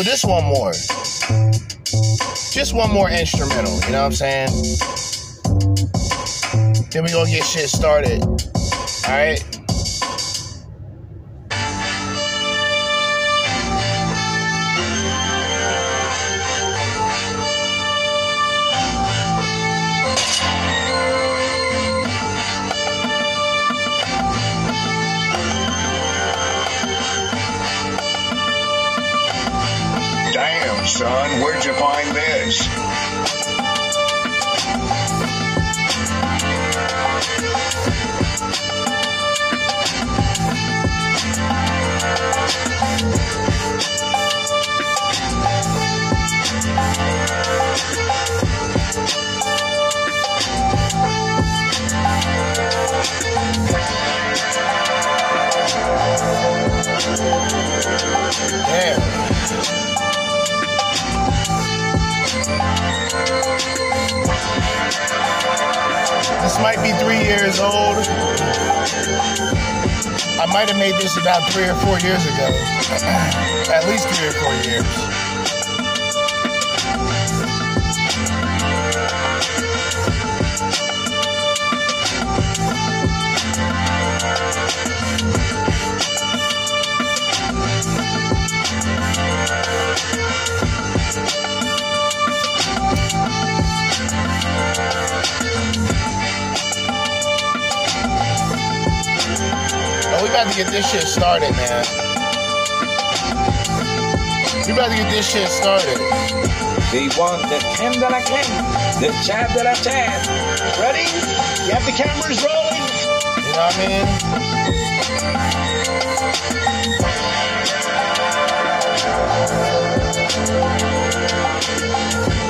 Oh, just one more. Just one more instrumental, you know what I'm saying? Then we gonna get shit started. Alright? Three or four years ago. At least three or four years. get this shit started, man. We about to get this shit started. They want the Kim that I can, the Chad that I Chad. Ready? You have the cameras rolling? You know what I mean? Thank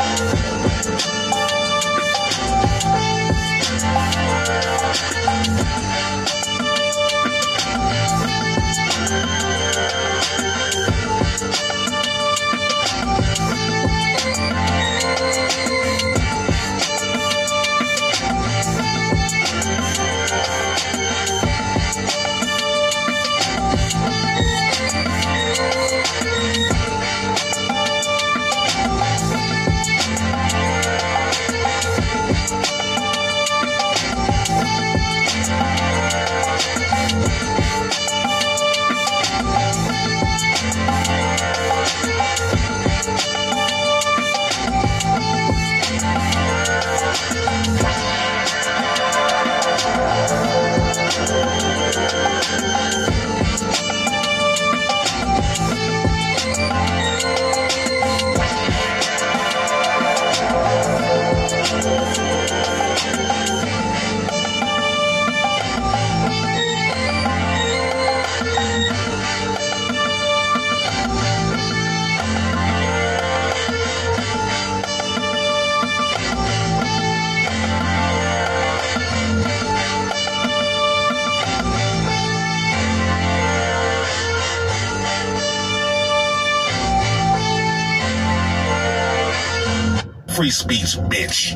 free speech, bitch.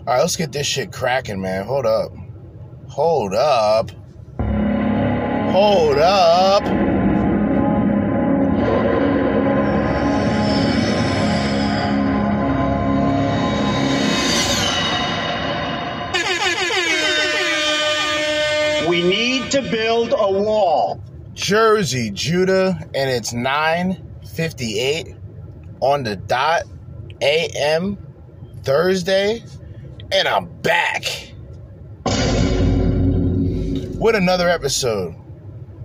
All right, let's get this shit cracking, man. Hold up. Hold up. Hold up. We need to build a wall. Jerzee, Judah, and it's 9:58 on the dot AM Thursday, and I'm back with another episode,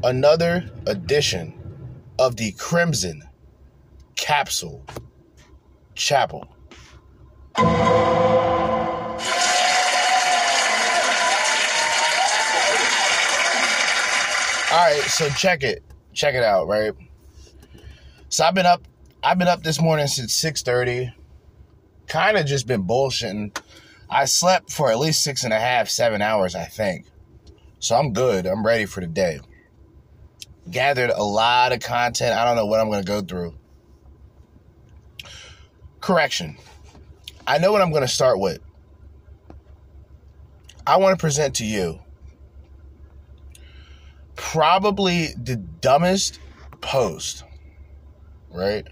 another edition of the Crimson Capsule Chapel. All right, so check it. Check it out, right? So I've been up I've been up this morning since 6:30. Kind of just been bullshitting. I slept for at least six and a half, seven hours, I think. So I'm good. I'm ready for the day. Gathered a lot of content. I don't know what I'm gonna go through. Correction. I know what I'm gonna start with. I want to present to you probably the dumbest post, right?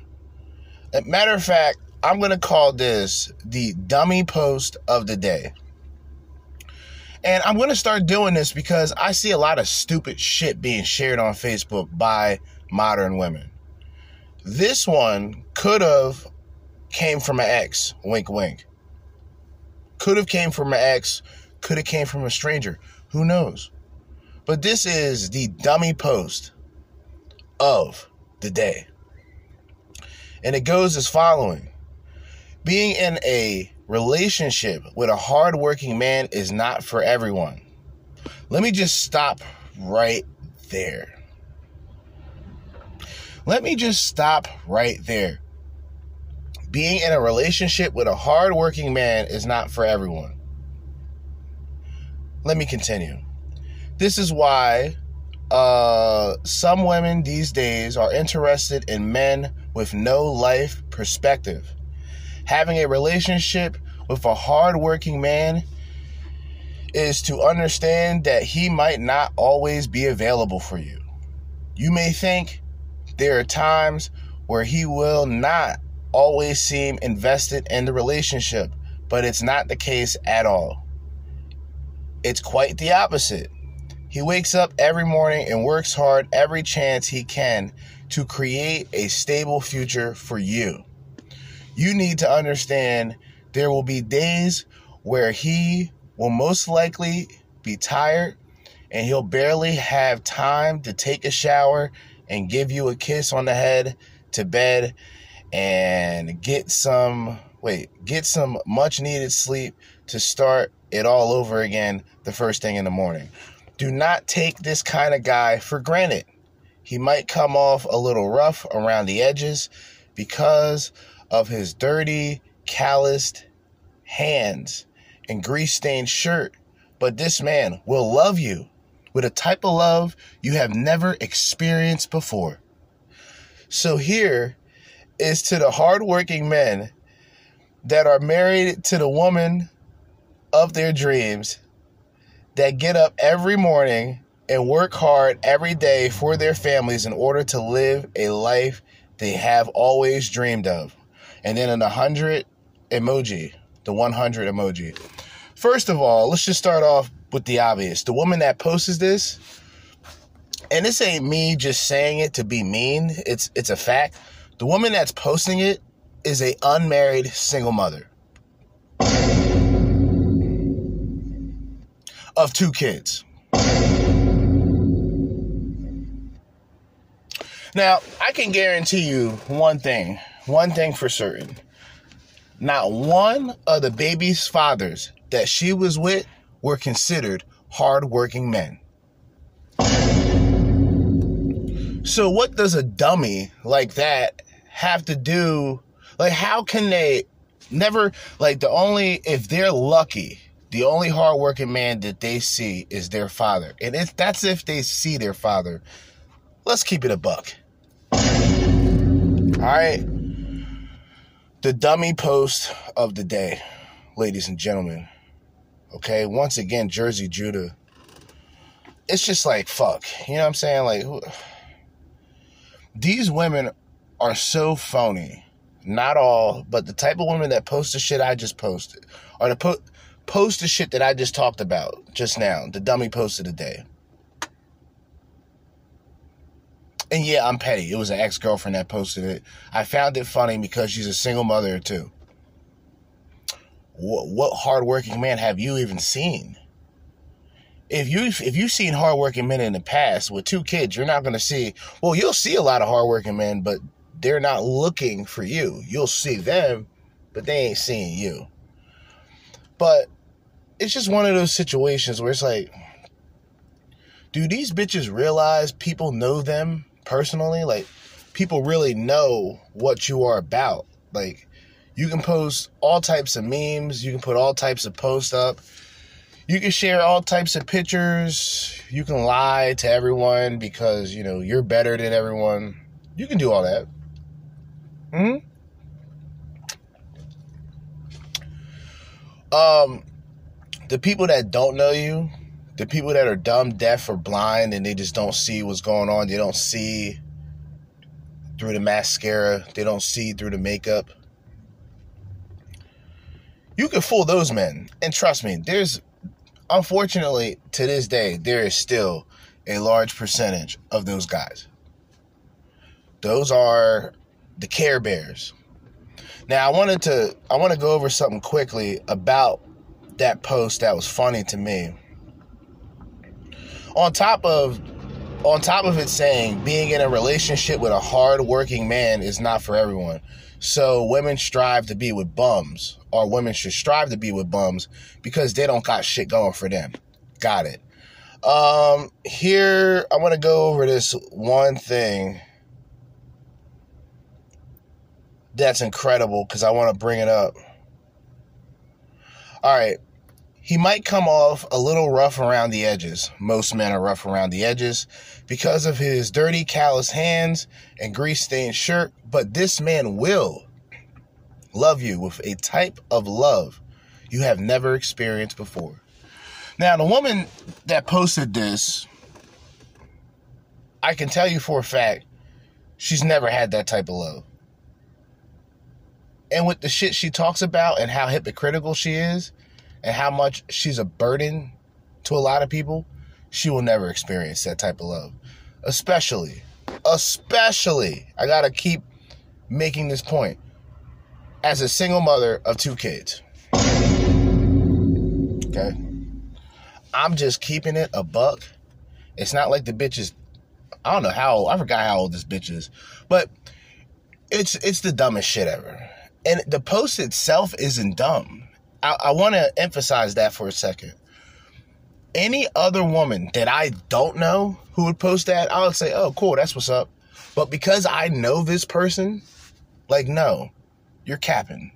As matter of fact, I'm going to call this the dummy post of the day. And I'm going to start doing this because I see a lot of stupid shit being shared on Facebook by modern women. This one could have came from an ex, wink wink. Could have came from an ex, could have came from a stranger. Who knows? But this is the dummy post of the day. And it goes as following Being in a relationship with a hardworking man is not for everyone. Let me just stop right there. Let me just stop right there. Being in a relationship with a hardworking man is not for everyone. Let me continue this is why uh, some women these days are interested in men with no life perspective. Having a relationship with a hardworking man is to understand that he might not always be available for you. You may think there are times where he will not always seem invested in the relationship, but it's not the case at all. It's quite the opposite. He wakes up every morning and works hard every chance he can to create a stable future for you. You need to understand there will be days where he will most likely be tired and he'll barely have time to take a shower and give you a kiss on the head to bed and get some wait, get some much needed sleep to start it all over again the first thing in the morning. Do not take this kind of guy for granted. He might come off a little rough around the edges because of his dirty, calloused hands and grease stained shirt, but this man will love you with a type of love you have never experienced before. So, here is to the hardworking men that are married to the woman of their dreams that get up every morning and work hard every day for their families in order to live a life they have always dreamed of. And then in a hundred emoji, the 100 emoji. First of all, let's just start off with the obvious. The woman that posts this, and this ain't me just saying it to be mean. It's it's a fact. The woman that's posting it is a unmarried single mother. of two kids. Now, I can guarantee you one thing, one thing for certain. Not one of the baby's fathers that she was with were considered hardworking men. So, what does a dummy like that have to do? Like, how can they never, like, the only, if they're lucky, the only hardworking man that they see is their father. And if that's if they see their father. Let's keep it a buck. All right. The dummy post of the day, ladies and gentlemen. Okay, once again, Jerzee Judah. It's just like, fuck. You know what I'm saying? Like, who- these women are so phony. Not all, but the type of women that post the shit I just posted, or the po- post the shit that I just talked about just now, the dummy post of the day. And yeah, I'm petty. It was an ex girlfriend that posted it. I found it funny because she's a single mother too. What, what hardworking man have you even seen? If you if you've seen hardworking men in the past with two kids, you're not going to see. Well, you'll see a lot of hardworking men, but they're not looking for you. You'll see them, but they ain't seeing you. But it's just one of those situations where it's like, do these bitches realize people know them personally? Like, people really know what you are about. Like, you can post all types of memes, you can put all types of posts up, you can share all types of pictures, you can lie to everyone because, you know, you're better than everyone. You can do all that. Hmm? Um, the people that don't know you, the people that are dumb, deaf, or blind, and they just don't see what's going on. They don't see through the mascara. They don't see through the makeup. You can fool those men, and trust me, there's unfortunately to this day there is still a large percentage of those guys. Those are the Care Bears. Now I wanted to I want to go over something quickly about that post that was funny to me. On top of on top of it saying being in a relationship with a hard-working man is not for everyone. So women strive to be with bums or women should strive to be with bums because they don't got shit going for them. Got it. Um here I want to go over this one thing that's incredible because I want to bring it up. All right. He might come off a little rough around the edges. Most men are rough around the edges because of his dirty, callous hands and grease stained shirt, but this man will love you with a type of love you have never experienced before. Now, the woman that posted this, I can tell you for a fact, she's never had that type of love. And with the shit she talks about and how hypocritical she is and how much she's a burden to a lot of people, she will never experience that type of love. Especially, especially, I gotta keep making this point as a single mother of two kids. Okay? I'm just keeping it a buck. It's not like the bitch is, I don't know how old, I forgot how old this bitch is, but it's it's the dumbest shit ever. And the post itself isn't dumb. I, I want to emphasize that for a second. Any other woman that I don't know who would post that, I would say, oh, cool, that's what's up. But because I know this person, like, no, you're capping.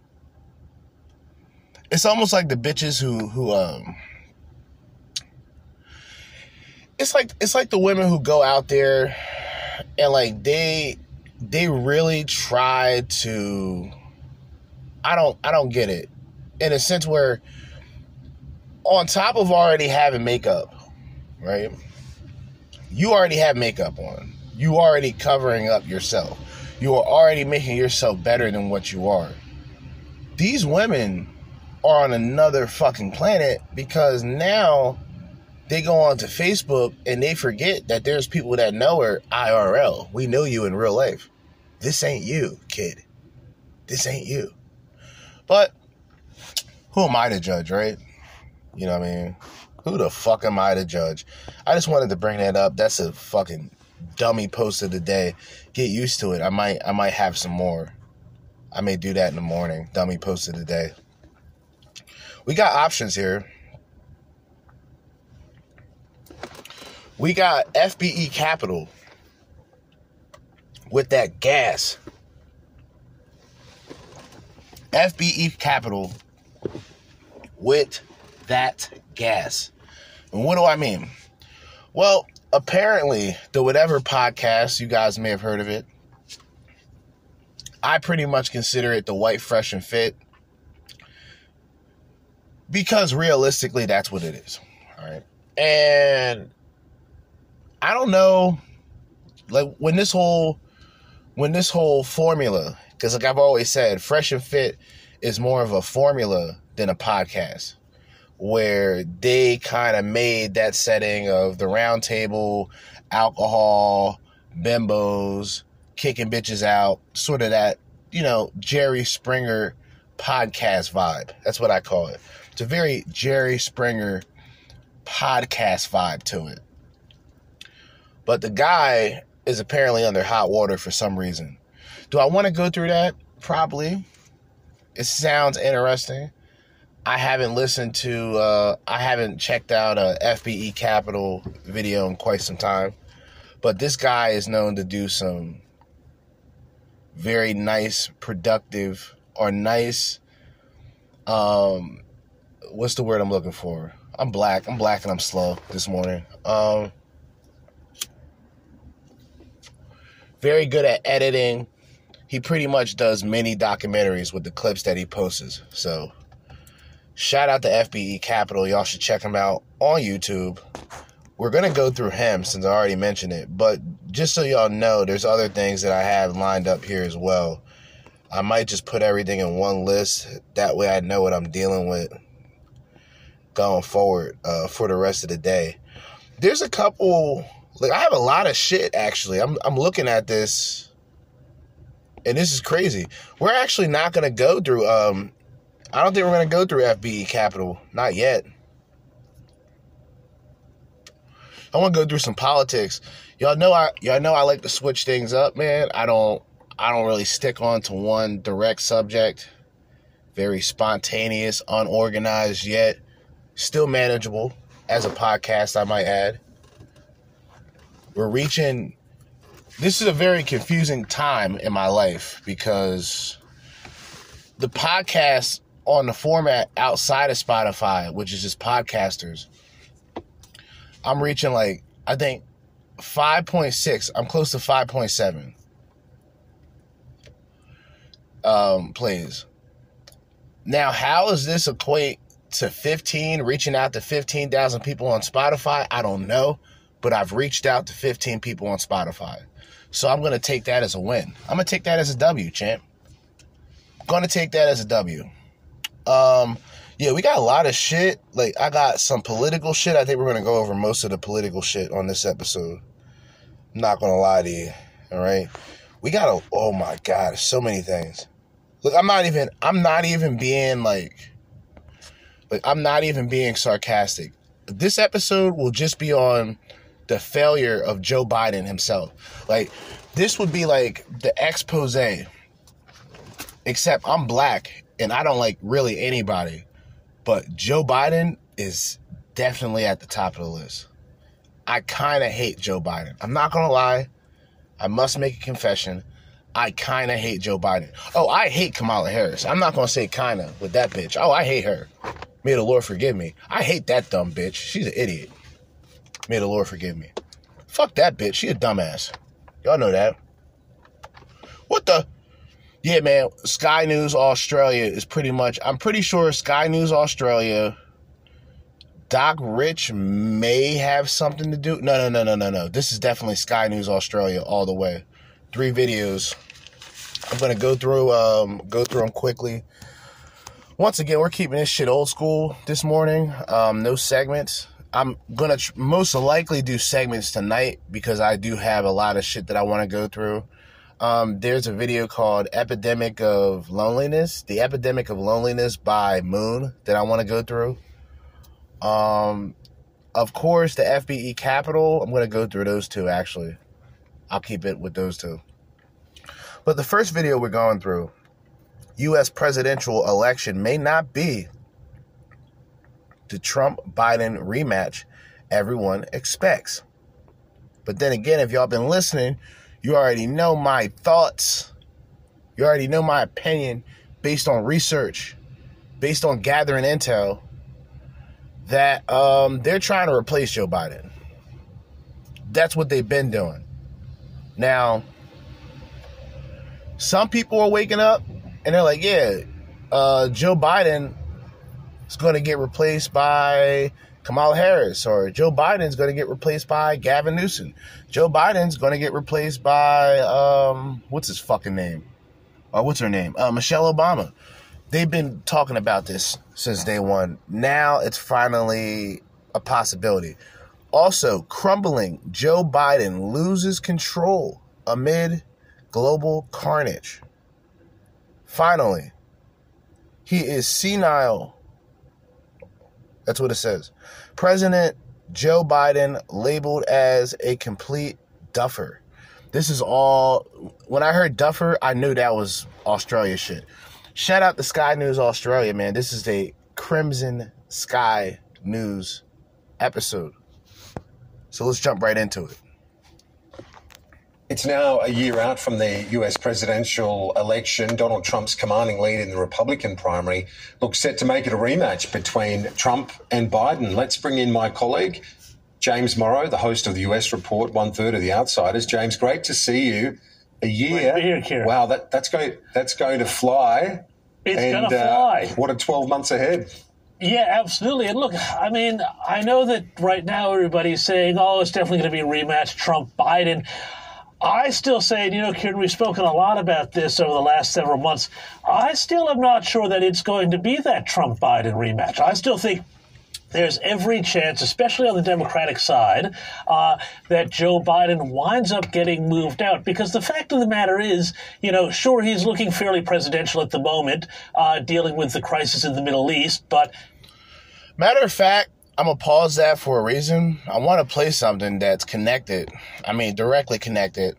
It's almost like the bitches who who um it's like it's like the women who go out there and like they they really try to I don't I don't get it. In a sense where on top of already having makeup, right? You already have makeup on. You already covering up yourself. You are already making yourself better than what you are. These women are on another fucking planet because now they go onto Facebook and they forget that there's people that know her IRL. We know you in real life. This ain't you, kid. This ain't you. But who am I to judge, right? You know what I mean? Who the fuck am I to judge? I just wanted to bring that up. That's a fucking dummy post of the day. Get used to it. I might I might have some more. I may do that in the morning. Dummy post of the day. We got options here. We got FBE Capital with that gas. FBE Capital with that gas. And what do I mean? Well, apparently, the whatever podcast, you guys may have heard of it, I pretty much consider it the white fresh and fit because realistically that's what it is. All right. And I don't know like when this whole when this whole formula cuz like I've always said fresh and fit is more of a formula than a podcast where they kind of made that setting of the round table, alcohol, bimbos, kicking bitches out, sort of that, you know, Jerry Springer podcast vibe. That's what I call it. It's a very Jerry Springer podcast vibe to it. But the guy is apparently under hot water for some reason. Do I want to go through that? Probably. It sounds interesting. I haven't listened to, uh, I haven't checked out a FBE Capital video in quite some time. But this guy is known to do some very nice, productive, or nice, um, what's the word I'm looking for? I'm black. I'm black and I'm slow this morning. Um, very good at editing. He pretty much does many documentaries with the clips that he posts. So, shout out to FBE Capital. Y'all should check him out on YouTube. We're going to go through him since I already mentioned it. But just so y'all know, there's other things that I have lined up here as well. I might just put everything in one list. That way I know what I'm dealing with going forward uh, for the rest of the day. There's a couple like I have a lot of shit actually. I'm I'm looking at this and this is crazy. We're actually not going to go through um I don't think we're going to go through FBE Capital not yet. I want to go through some politics. Y'all know I y'all know I like to switch things up, man. I don't I don't really stick on to one direct subject. Very spontaneous, unorganized yet still manageable as a podcast, I might add. We're reaching this is a very confusing time in my life because the podcast on the format outside of Spotify, which is just podcasters, I'm reaching like I think 5.6. I'm close to 5.7 um, plays. Now, how does this equate to 15, reaching out to 15,000 people on Spotify? I don't know, but I've reached out to 15 people on Spotify. So I'm going to take that as a win. I'm going to take that as a W, champ. Going to take that as a W. Um, yeah, we got a lot of shit. Like, I got some political shit. I think we're to go over most of the political shit on this episode. I'm not to lie to you. All right. We got a, oh my God, so many things. Look, I'm not even, I'm not even being like, like, I'm not even being sarcastic. This episode will just be on the failure of Joe Biden himself. Like, this would be like the expose, except I'm black and I don't like really anybody. But Joe Biden is definitely at the top of the list. I kind of hate Joe Biden. I'm not going to lie. I must make a confession. I kind of hate Joe Biden. Oh, I hate Kamala Harris. I'm not going to say kind of with that bitch. Oh, I hate her. May the Lord forgive me. I hate that dumb bitch. She's an idiot. May the Lord forgive me. Fuck that bitch. She a dumbass. Y'all know that. What the? Yeah, man. Sky News Australia is pretty much. I'm pretty sure Sky News Australia. Doc Rich may have something to do. No, no, no, no, no, no. This is definitely Sky News Australia all the way. Three videos. I'm gonna go through um go through them quickly. Once again, we're keeping this shit old school this morning. Um, no segments. I'm gonna tr- most likely do segments tonight because I do have a lot of shit that I want to go through. Um, there's a video called Epidemic of Loneliness, The Epidemic of Loneliness by Moon that I want to go through. Um, of course, the FBE Capital, I'm going to go through those two actually. I'll keep it with those two. But the first video we're going through U.S. presidential election may not be the Trump Biden rematch everyone expects. But then again, if y'all been listening, you already know my thoughts. You already know my opinion based on research, based on gathering intel, that um, they're trying to replace Joe Biden. That's what they've been doing. Now, some people are waking up and they're like, yeah, uh, Joe Biden is going to get replaced by Kamala Harris, or Joe Biden's going to get replaced by Gavin Newsom. Joe Biden's going to get replaced by um, what's his fucking name? Or what's her name? Uh, Michelle Obama. They've been talking about this since day one. Now it's finally a possibility. Also, crumbling, Joe Biden loses control amid global carnage. Finally, he is senile. That's what it says. President Joe Biden labeled as a complete duffer. This is all. When I heard duffer, I knew that was Australia shit. Shout out to Sky News Australia, man. This is a Crimson Sky News episode. So let's jump right into it. It's now a year out from the US presidential election. Donald Trump's commanding lead in the Republican primary looks set to make it a rematch between Trump and Biden. Let's bring in my colleague, James Morrow, the host of the US Report, one third of the Outsiders. James, great to see you. A year. Here, Kieran. Wow, that, that's going that's going to fly. It's and, gonna uh, fly. what are twelve months ahead? Yeah, absolutely. And look, I mean, I know that right now everybody's saying, oh, it's definitely going to be a rematch, Trump Biden. I still say, you know, Kieran, we've spoken a lot about this over the last several months. I still am not sure that it's going to be that Trump Biden rematch. I still think there's every chance, especially on the Democratic side, uh, that Joe Biden winds up getting moved out. Because the fact of the matter is, you know, sure, he's looking fairly presidential at the moment, uh, dealing with the crisis in the Middle East, but Matter of fact, I'm gonna pause that for a reason. I want to play something that's connected. I mean, directly connected.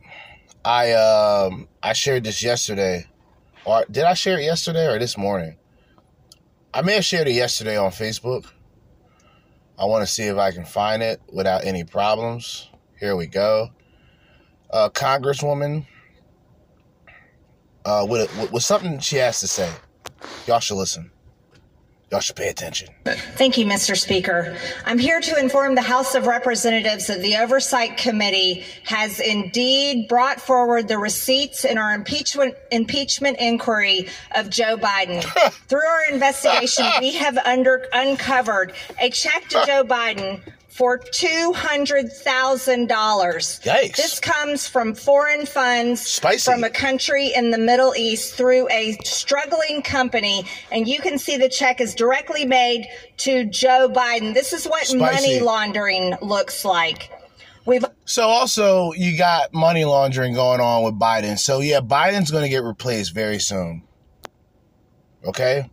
I um I shared this yesterday, or did I share it yesterday or this morning? I may have shared it yesterday on Facebook. I want to see if I can find it without any problems. Here we go. Uh, Congresswoman, uh, with, with with something she has to say. Y'all should listen. Y'all should pay attention. Thank you, Mr. Speaker. I'm here to inform the House of Representatives that the Oversight Committee has indeed brought forward the receipts in our impeachment impeachment inquiry of Joe Biden. Through our investigation, we have under, uncovered a check to Joe Biden for $200,000. Yikes. This comes from foreign funds Spicy. from a country in the Middle East through a struggling company. And you can see the check is directly made to Joe Biden. This is what Spicy. money laundering looks like. We've So also you got money laundering going on with Biden. So yeah, Biden's going to get replaced very soon. Okay?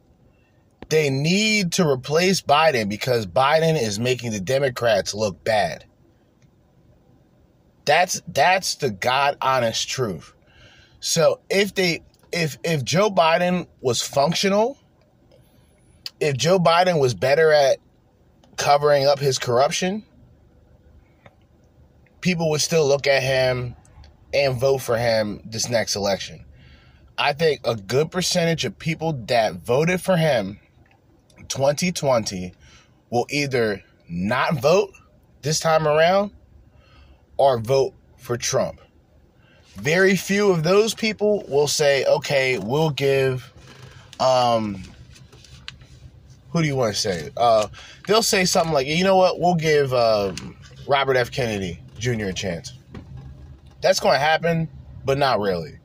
They need to replace Biden because Biden is making the Democrats look bad. That's that's the god honest truth. So if they if if Joe Biden was functional, if Joe Biden was better at covering up his corruption, people would still look at him and vote for him this next election. I think a good percentage of people that voted for him 2020 will either not vote this time around or vote for Trump. Very few of those people will say, okay, we'll give um who do you want to say? Uh they'll say something like, you know what, we'll give um Robert F. Kennedy Jr. a chance. That's going to happen, but not really.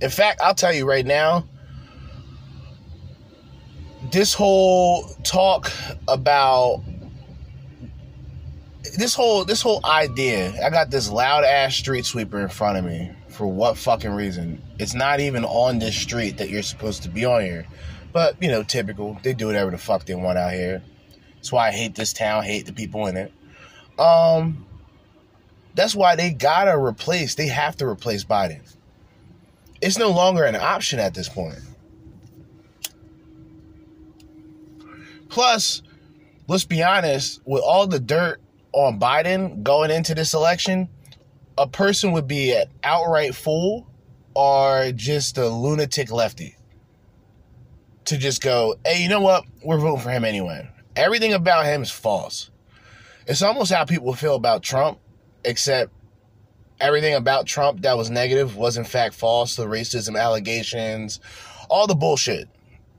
In fact, I'll tell you right now, this whole talk about this whole this whole idea, I got this loud ass street sweeper in front of me. For what fucking reason? It's not even on this street that you're supposed to be on here. But, you know, typical. They do whatever the fuck they want out here. That's why I hate this town, hate the people in it. Um, that's why they gotta replace. They have to replace Biden. It's no longer an option at this point. Plus, let's be honest, with all the dirt on Biden going into this election, a person would be an outright fool or just a lunatic lefty to just go, hey, you know what? We're voting for him anyway. Everything about him is false. It's almost how people feel about Trump, except everything about Trump that was negative was in fact false. The racism allegations, all the bullshit,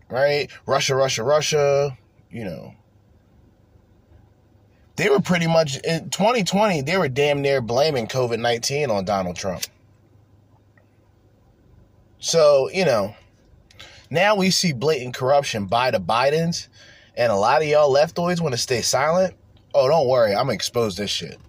right? Russia, Russia, Russia, you know. They were pretty much in 2020, they were damn near blaming COVID 19 on Donald Trump. So, you know, now we see blatant corruption by the Bidens, and a lot of y'all leftoids want to stay silent. Oh, don't worry, I'm gonna expose this shit.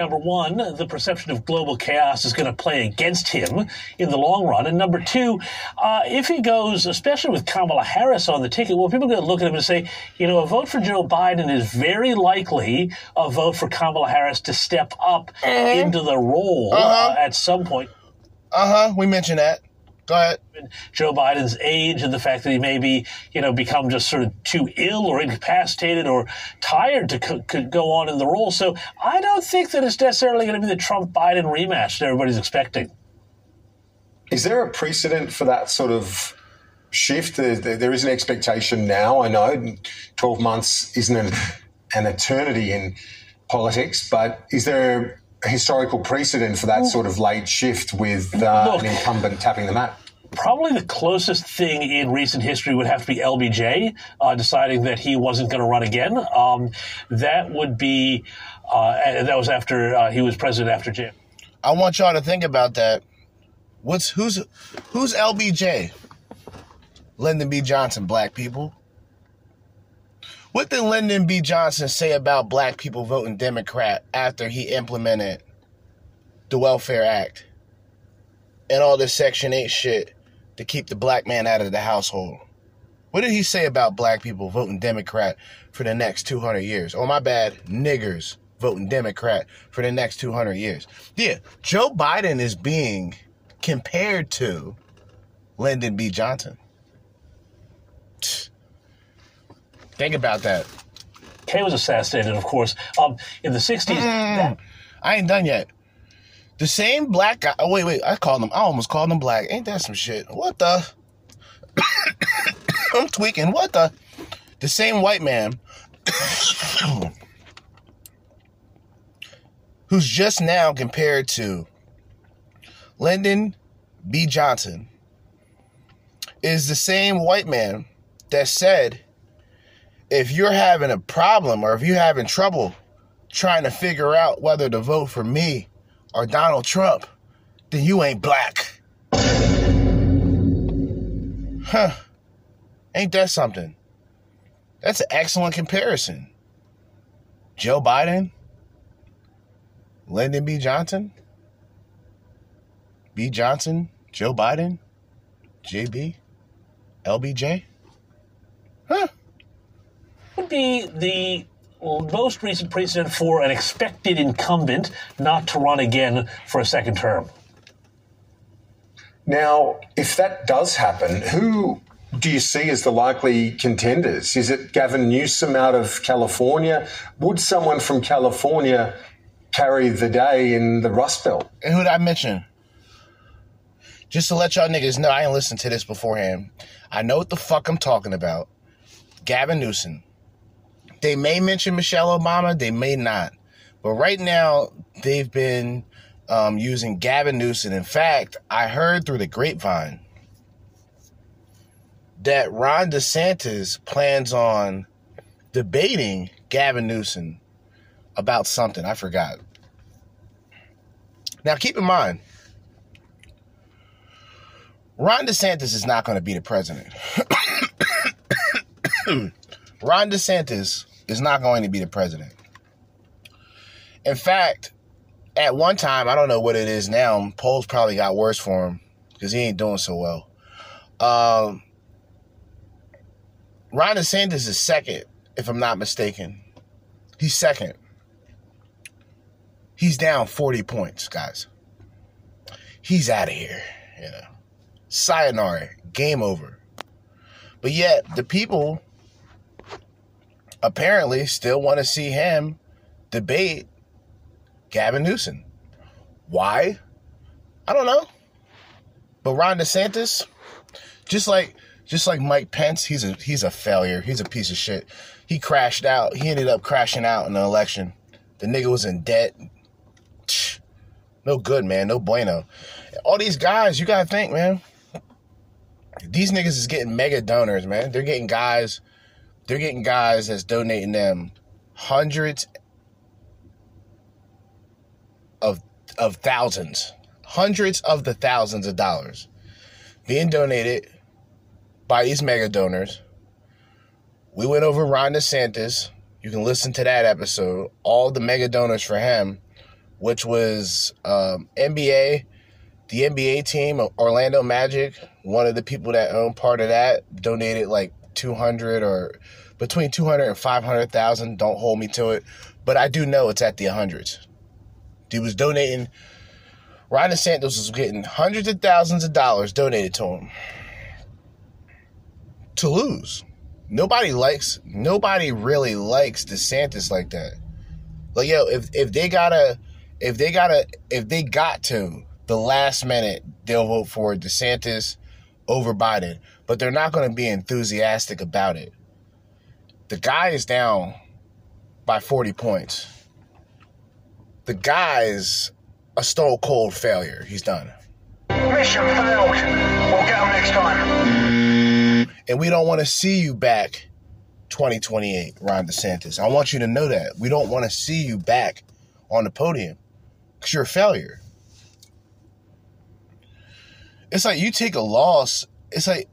Number one, the perception of global chaos is going to play against him in the long run. And number two, uh, if he goes, especially with Kamala Harris on the ticket, well, people are going to look at him and say, you know, a vote for Joe Biden is very likely a vote for Kamala Harris to step up Mhm. into the role Uh-huh. uh, at some point. Uh huh. We mentioned that. Joe Biden's age and the fact that he may be, you know, become just sort of too ill or incapacitated or tired to co- could go on in the role. So I don't think that it's necessarily going to be the Trump Biden rematch that everybody's expecting. Is there a precedent for that sort of shift? There, is an expectation now. I know 12 months isn't an, an eternity in politics, but is there historical precedent for that sort of late shift with uh, Look. an incumbent tapping the map? Probably the closest thing in recent history would have to be LBJ uh, deciding that he wasn't going to run again. Um, that would be, uh, that was after uh, he was president after Jim. I want y'all to think about that. What's who's who's LBJ? Lyndon B. Johnson, black people. What did Lyndon B. Johnson say about black people voting Democrat after he implemented the Welfare Act and all this Section 8 shit to keep the black man out of the household? What did he say about black people voting Democrat for the next 200 years? Oh, my bad, niggers voting Democrat for the next 200 years. Yeah, Joe Biden is being compared to Lyndon B. Johnson. Think about that. Kay was assassinated, of course, um, in the 60s. That- I ain't done yet. The same black guy. Oh, wait, wait. I called him. I almost called him black. Ain't that some shit? What the? I'm tweaking. What the? The same white man who's just now compared to Lyndon B. Johnson is the same white man that said if you're having a problem or if you're having trouble trying to figure out whether to vote for me or Donald Trump, then you ain't black. Huh. Ain't that something? That's an excellent comparison. Joe Biden, Lyndon B. Johnson, B. Johnson, Joe Biden, JB, LBJ. Huh. Would be the most recent precedent for an expected incumbent not to run again for a second term. Now, if that does happen, who do you see as the likely contenders? Is it Gavin Newsom out of California? Would someone from California carry the day in the Rust Belt? And who did I mention? Just to let y'all niggas know, I ain't listened to this beforehand. I know what the fuck I'm talking about. Gavin Newsom. They may mention Michelle Obama, they may not. But right now, they've been um, using Gavin Newsom. In fact, I heard through the grapevine that Ron DeSantis plans on debating Gavin Newsom about something. I forgot. Now, keep in mind, Ron DeSantis is not going to be the president. Ron DeSantis is not going to be the president. In fact, at one time, I don't know what it is now, polls probably got worse for him because he ain't doing so well. Um, Ron DeSantis is second, if I'm not mistaken. He's second. He's down 40 points, guys. He's out of here. You know. Sayonara. Game over. But yet, the people apparently still want to see him debate Gavin Newsom. Why? I don't know. But Ron DeSantis, just like just like Mike Pence, he's a he's a failure. He's a piece of shit. He crashed out. He ended up crashing out in the election. The nigga was in debt. No good, man. No bueno. All these guys, you gotta think, man. These niggas is getting mega donors, man. They're getting guys, they're getting guys that's donating them hundreds of of thousands, hundreds of the thousands of dollars being donated by these mega donors. We went over Ron DeSantis. You can listen to that episode. All the mega donors for him, which was um, NBA, the NBA team, Orlando Magic. One of the people that owned part of that donated like 200 or between 200 and 500,000. Don't hold me to it, but I do know it's at the hundreds. He was donating. Ron DeSantis was getting hundreds of thousands of dollars donated to him to lose. Nobody likes. Nobody really likes DeSantis like that. Like yo, if if they gotta, if they gotta, if they got to the last minute, they'll vote for DeSantis over Biden, but they're not going to be enthusiastic about it. The guy is down by 40 points. The guy's a stone cold failure. He's done. Mission failed. We'll get him next time. And we don't want to see you back 2028, Ron DeSantis. I want you to know that. We don't want to see you back on the podium because you're a failure. It's like you take a loss. It's like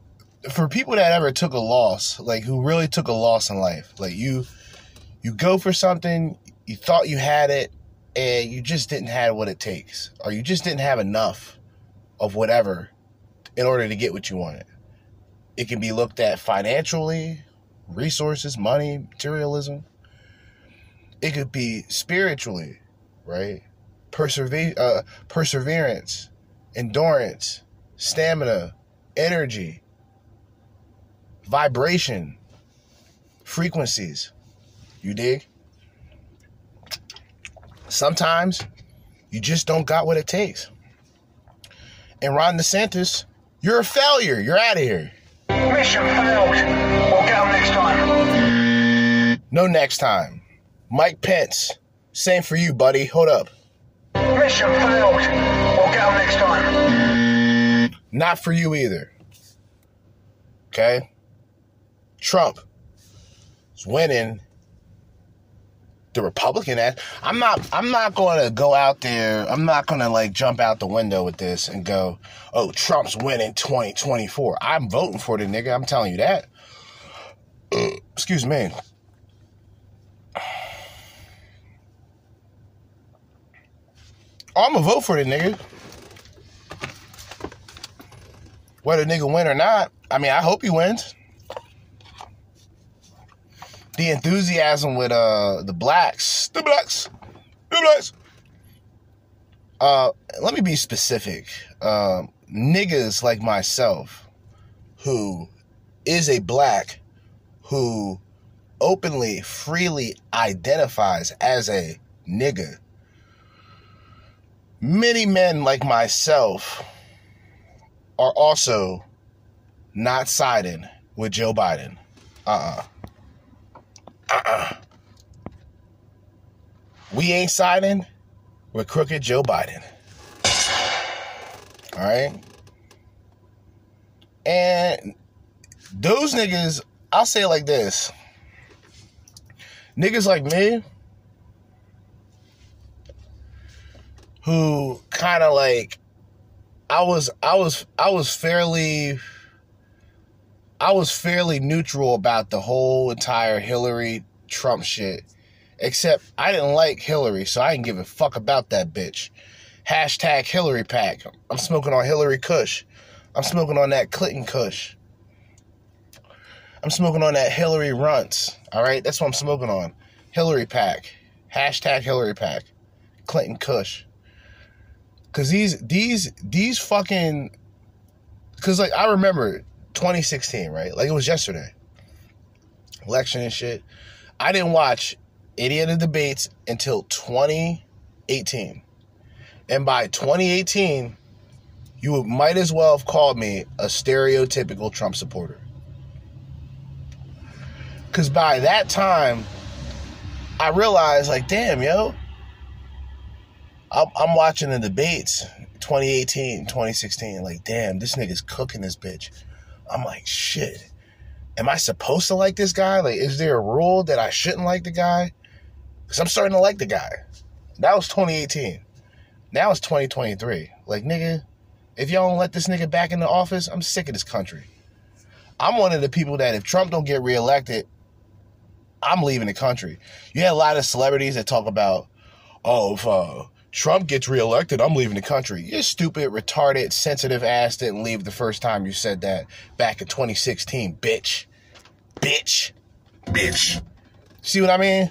for people that ever took a loss, like who really took a loss in life, like you, you go for something, you thought you had it, and you just didn't have what it takes, or you just didn't have enough of whatever in order to get what you wanted. It can be looked at financially, resources, money, materialism. It could be spiritually, right? Persever- uh, perseverance, endurance, stamina, energy, vibration, frequencies. You dig? Sometimes you just don't got what it takes. And Ron DeSantis, you're a failure. You're out of here. Mission failed. We'll next time. No next time. Mike Pence, same for you, buddy. Hold up. Mission failed. We'll next time. Not for you either. Okay? Trump is winning the Republican act. I'm not I'm not going to go out there. I'm not going to like jump out the window with this and go, "Oh, Trump's winning 2024." I'm voting for the nigga. I'm telling you that. Excuse me. I'm gonna vote for the nigga. Whether nigga win or not, I mean, I hope he wins. The enthusiasm with uh the blacks, the blacks, the blacks. Uh, let me be specific. Um, niggas like myself, who is a black, who openly, freely identifies as a nigga. Many men like myself are also not siding with Joe Biden. Uh uh-uh. uh. Uh-uh. We ain't siding with crooked Joe Biden. All right? And those niggas, I'll say it like this niggas like me, who kind of like I was I was I was fairly I was fairly neutral about the whole entire Hillary Trump shit. Except I didn't like Hillary, so I didn't give a fuck about that bitch. Hashtag Hillary pack. I'm smoking on Hillary Kush. I'm smoking on that Clinton Kush. I'm smoking on that Hillary Runts. All right, that's what I'm smoking on. Hillary pack. Hashtag Hillary pack. Clinton Kush. Cause these these these fucking cause like I remember 2016, right? Like it was yesterday. Election and shit. I didn't watch any of the debates until 2018. And by 2018, you might as well have called me a stereotypical Trump supporter. Cause by that time, I realized like, damn, yo, I'm, I'm watching the debates 2018, 2016. Like, damn, this nigga's cooking this bitch. I'm like, shit. Am I supposed to like this guy? Like, is there a rule that I shouldn't like the guy? Because I'm starting to like the guy. That was 2018. Now it's 2023. Like, nigga, if y'all don't let this nigga back in the office, I'm sick of this country. I'm one of the people that if Trump don't get reelected, I'm leaving the country. You had a lot of celebrities that talk about, oh, uh, Trump gets reelected, I'm leaving the country. You stupid, retarded, sensitive ass didn't leave the first time you said that back in 2016, bitch. Bitch. Bitch. See what I mean?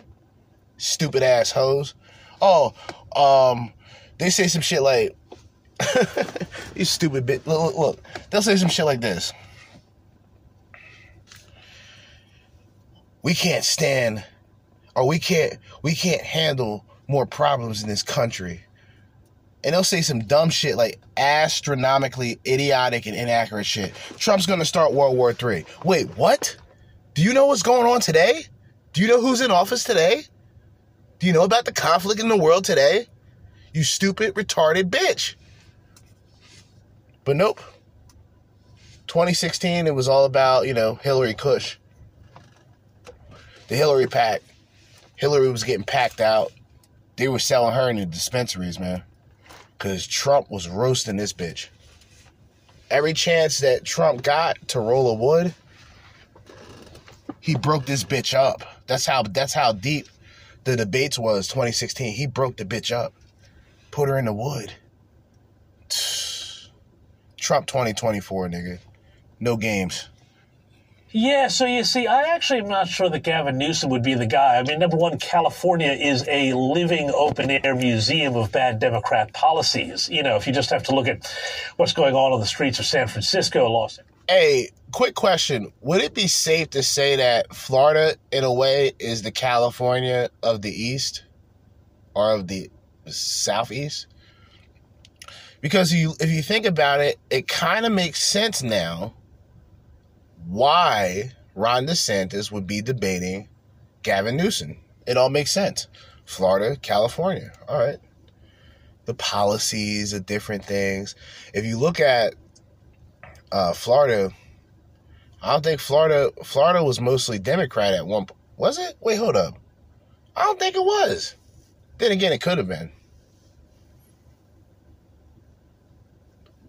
Stupid ass hoes. Oh, um, they say some shit like, you stupid bitch. Look, look, look, they'll say some shit like this. We can't stand, or we can't, we can't handle more problems in this country. And they'll say some dumb shit like astronomically idiotic and inaccurate shit. Trump's gonna start World War III. Wait, what? Do you know what's going on today? Do you know who's in office today? Do you know about the conflict in the world today? You stupid, retarded bitch. But nope. 2016, it was all about, you know, Hillary Kush. The Hillary pack. Hillary was getting packed out. They were selling her in the dispensaries, man. Because Trump was roasting this bitch. Every chance that Trump got to roll a wood, he broke this bitch up. That's how that's how deep the debates was 2016. He broke the bitch up. Put her in the wood. Trump 2024, nigga. No games. Yeah, so you see, I actually am not sure that Gavin Newsom would be the guy. I mean, number one, California is a living open air museum of bad Democrat policies. You know, if you just have to look at what's going on on the streets of San Francisco, Los Angeles. Hey, quick question. Would it be safe to say that Florida, in a way, is the California of the East or of the Southeast? Because you, if you think about it, it kind of makes sense now why Ron DeSantis would be debating Gavin Newsom. It all makes sense. Florida, California. All right. The policies, the different things. If you look at uh, Florida, I don't think Florida Florida was mostly Democrat at one point. Was it? Wait, hold up. I don't think it was. Then again, it could have been.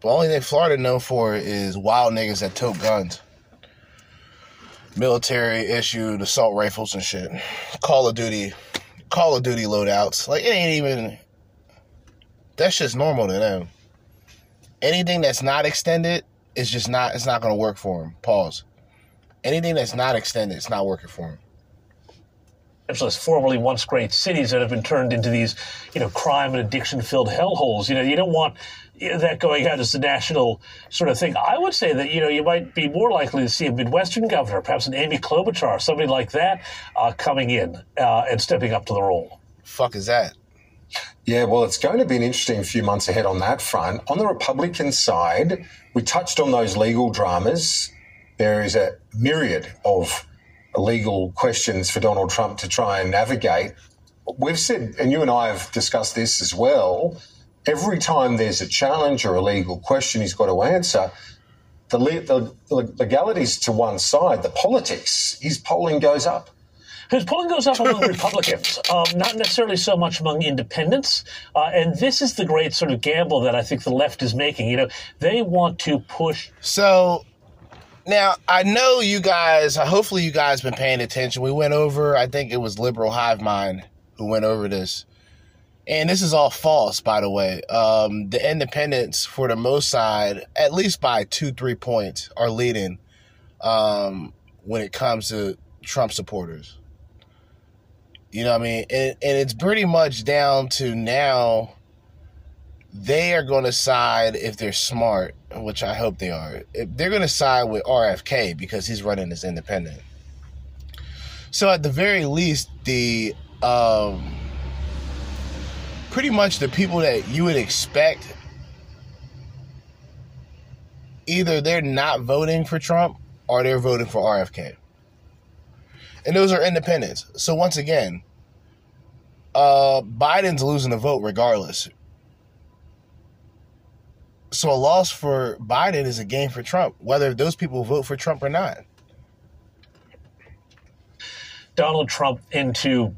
The only thing Florida known for is wild niggas that tote guns military issued assault rifles and shit. Call of Duty, Call of Duty loadouts. Like it ain't even. That's just normal to them. Anything that's not extended is just not. It's not to work for them. Pause. Anything that's not extended, it's not working for them. Angeles, formerly once great cities that have been turned into these, you know, crime and addiction filled hellholes. You know, you don't want that going out as a national sort of thing. I would say that you know you might be more likely to see a Midwestern governor, perhaps an Amy Klobuchar, somebody like that, uh, coming in uh, and stepping up to the role. Fuck is that? Yeah, well, it's going to be an interesting few months ahead on that front. On the Republican side, we touched on those legal dramas. There is a myriad of legal questions for Donald Trump to try and navigate. We've said, and you and I have discussed this as well every time there's a challenge or a legal question he's got to answer, the, the, the legalities to one side, the politics, his polling goes up. His polling goes up among Republicans, um, not necessarily so much among independents. Uh, and this is the great sort of gamble that I think the left is making. You know, they want to push. So now I know you guys. Hopefully, you guys been paying attention. We went over. I think it was Liberal Hivemind who went over this and this is all false, by the way. Um, the independents, for the most side, at least by two, three points, are leading um, when it comes to Trump supporters. You know what I mean? And, and it's pretty much down to now they are going to side if they're smart, which I hope they are. They're going to side with RFK because he's running as independent. So at the very least, the um, pretty much the people that you would expect either they're not voting for Trump or they're voting for RFK. And those are independents. So once again, uh, Biden's losing the vote regardless. So a loss for Biden is a gain for Trump, whether those people vote for Trump or not. Donald Trump into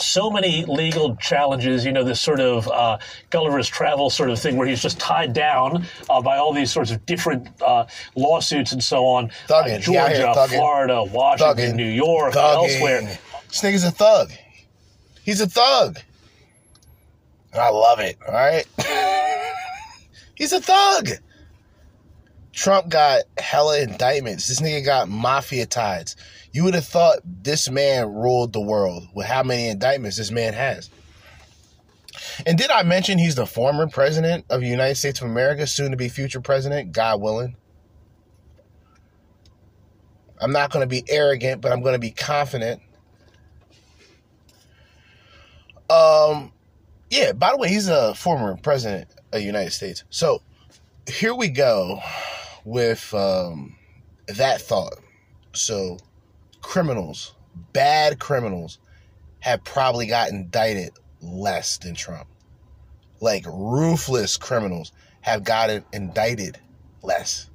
so many legal challenges, you know, this sort of uh, Gulliver's Travel sort of thing where he's just tied down uh, by all these sorts of different uh, lawsuits and so on. Thugging. Uh, Georgia. Florida, Washington, Thugging. New York, Thugging. elsewhere. This nigga's a thug. He's a thug. And I love it, all right? He's a thug. Trump got hella indictments. This nigga got mafia ties. You would have thought this man ruled the world with how many indictments this man has. And did I mention he's the former president of the United States of America, soon to be future president, God willing? I'm not going to be arrogant, but I'm going to be confident. Um, yeah. By the way, he's a former president United States. So here we go with um, that thought. So criminals, bad criminals, have probably got indicted less than Trump. Like ruthless criminals have gotten indicted less.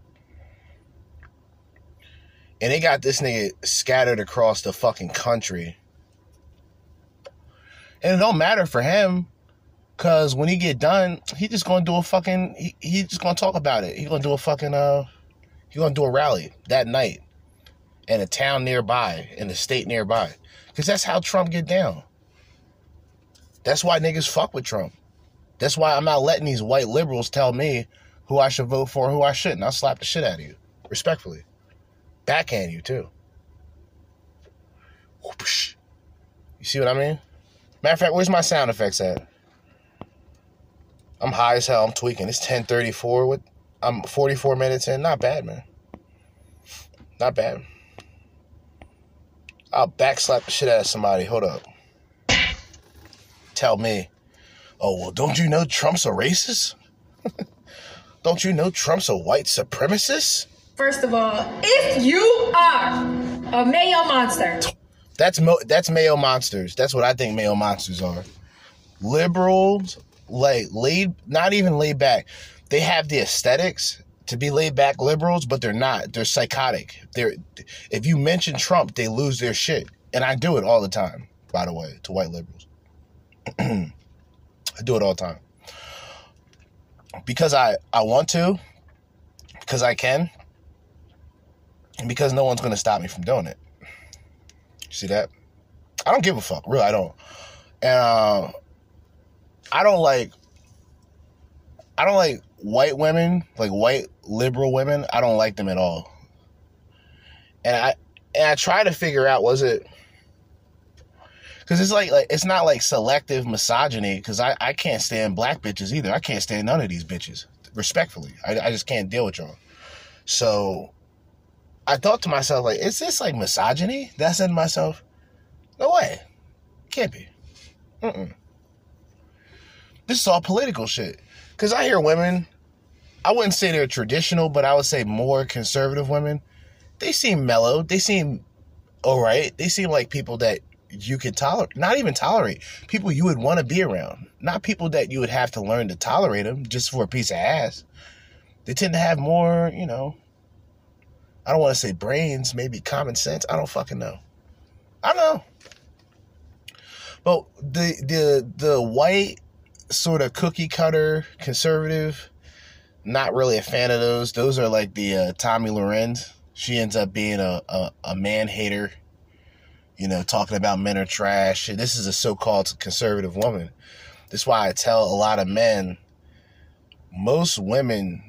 And they got this nigga scattered across the fucking country. And it don't matter for him, cause when he get done, he just gonna do a fucking he, he just gonna talk about it. He gonna do a fucking uh he gonna do a rally that night in a town nearby, in a state nearby. Cause that's how Trump get down. That's why niggas fuck with Trump. That's why I'm not letting these white liberals tell me who I should vote for who I shouldn't. I'll slap the shit out of you. Respectfully. Backhand you too. You see what I mean? Matter of fact, where's my sound effects at? I'm high as hell. I'm tweaking. It's 10:34. With I'm 44 minutes in. Not bad, man. Not bad. I'll backslap the shit out of somebody. Hold up. Tell me. Oh well, don't you know Trump's a racist? don't you know Trump's a white supremacist? First of all, if you are a Mayo monster, That's mo- that's Mayo monsters. That's what I think Mayo monsters are. Liberals, like laid, not even laid back. They have the aesthetics to be laid back liberals, but they're not. They're psychotic. They're if you mention Trump, they lose their shit, and I do it all the time. By the way, to white liberals, I do it all the time because I I want to, because I can, and because no one's to stop me from doing it. See that? I don't give a fuck. Really, I don't. And uh, I don't like. I don't like white women, like white liberal women. I don't like them at all. And I and I try to figure out was it because it's like like it's not like selective misogyny because I I can't stand black bitches either. I can't stand none of these bitches. Respectfully, I I just can't deal with y'all. So I thought to myself, like, is this like misogyny? That I said to myself, no way. Can't be. Mm-mm. This is all political shit. Because I hear women, I wouldn't say they're traditional, but I would say more conservative women. They seem mellow. They seem all right. They seem like people that you could tolerate, not even tolerate, people you would want to be around. Not people that you would have to learn to tolerate them just for a piece of ass. They tend to have more, you know, I don't want to say brains, maybe common sense. I don't fucking know. I don't know. But the the the white sort of cookie cutter conservative, not really a fan of those. Those are like the uh, Tomi Lahren. She ends up being a, a, a man hater, you know, talking about men are trash. This is a so called conservative woman. That's why I tell a lot of men, most women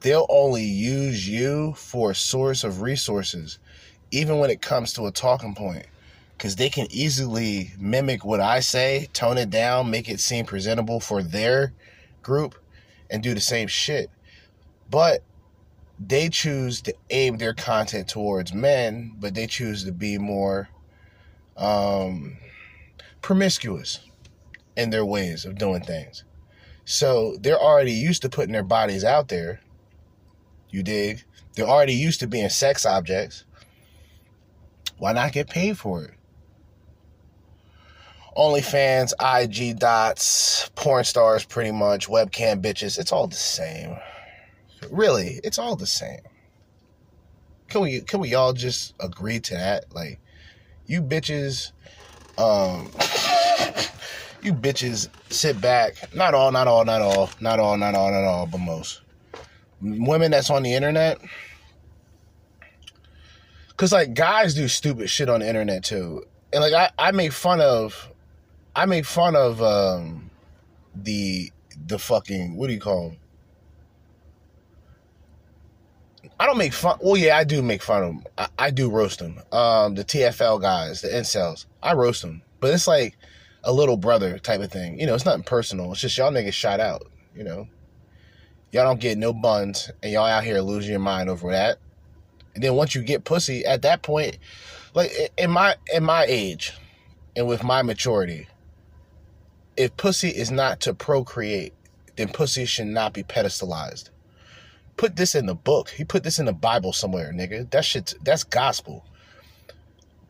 they'll only use you for a source of resources, even when it comes to a talking point. Because they can easily mimic what I say, tone it down, make it seem presentable for their group, and do the same shit. But they choose to aim their content towards men, but they choose to be more um, promiscuous in their ways of doing things. So they're already used to putting their bodies out there. You dig? They're already used to being sex objects. Why not get paid for it? OnlyFans, IG dots, porn stars, pretty much, webcam bitches. It's all the same. Really, it's all the same. Can we can we all just agree to that? Like, you bitches, um, you bitches sit back. Not all, not all, not all, not all, not all, not all, but most women that's on the internet. Cause like guys do stupid shit on the internet too, and like I I make fun of, I make fun of um, the the fucking what do you call them? I don't make fun. Well, yeah, I do make fun of them. I, I do roast them. Um, the TFL guys, the incels, I roast them. But it's like a little brother type of thing. You know, it's nothing personal. It's just y'all niggas shot out. You know, y'all don't get no buns, and y'all out here losing your mind over that. And then once you get pussy, at that point, like in my in my age, and with my maturity, if pussy is not to procreate, then pussy should not be pedestalized put this in the book. He put this in the Bible somewhere, nigga. That shit, that's gospel.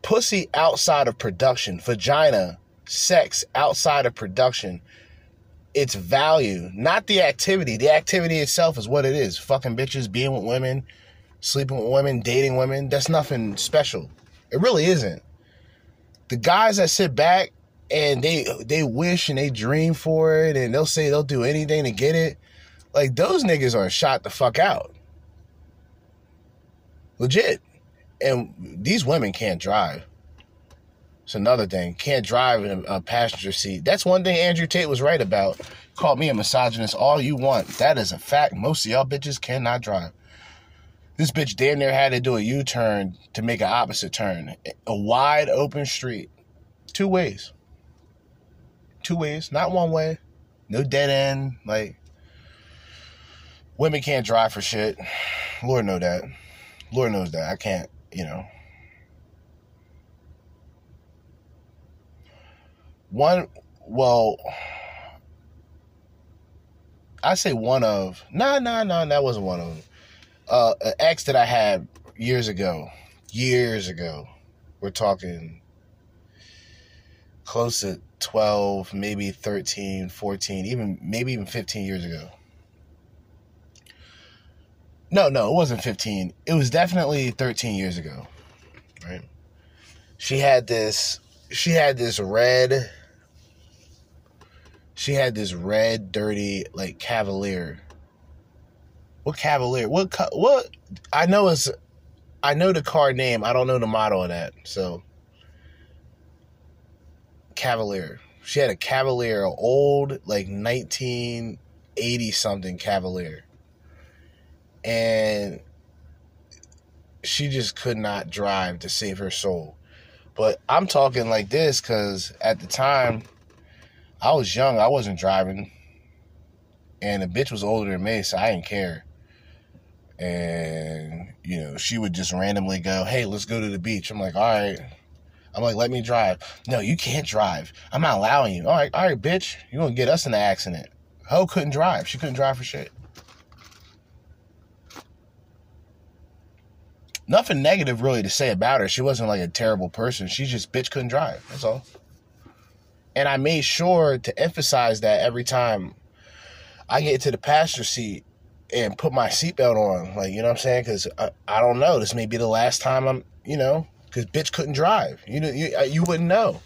Pussy outside of production, vagina, sex outside of production, its value, not the activity. The activity itself is what it is. Fucking bitches, being with women, sleeping with women, dating women. That's nothing special. It really isn't. The guys that sit back and they they wish and they dream for it and they'll say they'll do anything to get it like those niggas are shot the fuck out. Legit. And these women can't drive. It's another thing. Can't drive in a passenger seat. That's one thing Andrew Tate was right about. Call me a misogynist all you want. That is a fact. Most of y'all bitches cannot drive. This bitch damn near had to do a U turn to make an opposite turn. A wide open street. Two ways. Two ways, not one way. No dead end. Like, women can't drive for shit. Lord know that. Lord knows that. I can't, you know. One, well, I say one of. Nah, nah, nah, that wasn't one of them. Uh, an ex that I had years ago. Years ago. We're talking close to 12, maybe 13, 14, even maybe even 15 years ago no, no, it wasn't 15. It was definitely 13 years ago. Right? She had this she had this red she had this red dirty like cavalier. What cavalier? What what I know is I know the car name. I don't know the model of that. So Cavalier. She had a Cavalier, old like 1980 something Cavalier and she just could not drive to save her soul. But I'm talking like this because at the time, I was young. I wasn't driving. And the bitch was older than me, so I didn't care. And, you know, she would just randomly go, hey, let's go to the beach. I'm like, all right. I'm like, let me drive. No, you can't drive. I'm not allowing you. All right, all right, bitch. You're going to get us in an accident. Ho couldn't drive. She couldn't drive for shit. nothing negative really to say about her. She wasn't like a terrible person. She just bitch couldn't drive. That's all. And I made sure to emphasize that every time I get to the passenger seat and put my seatbelt on. Like, you know what I'm saying? Because I, I don't know. This may be the last time I'm, you know, because bitch couldn't drive. You know, you, uh, you wouldn't know.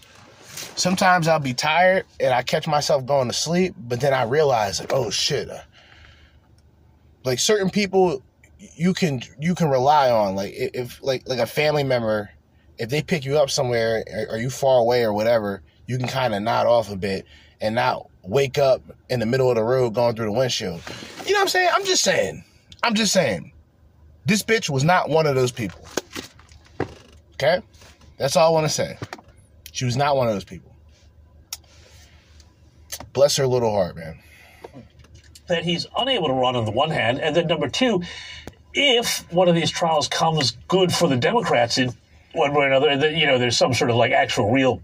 Sometimes I'll be tired and I catch myself going to sleep, but then I realize, like, oh shit. Like certain people, you can you can rely on like if like like a family member if they pick you up somewhere or you far away or whatever you can kind of nod off a bit and not wake up in the middle of the road going through the windshield you know what i'm saying i'm just saying i'm just saying this bitch was not one of those people okay? That's all i want to say. She was not one of those people. Bless her little heart man. That he's unable to run on the one hand, and then number two, if one of these trials comes good for the Democrats in one way or another, that you know there's some sort of like actual real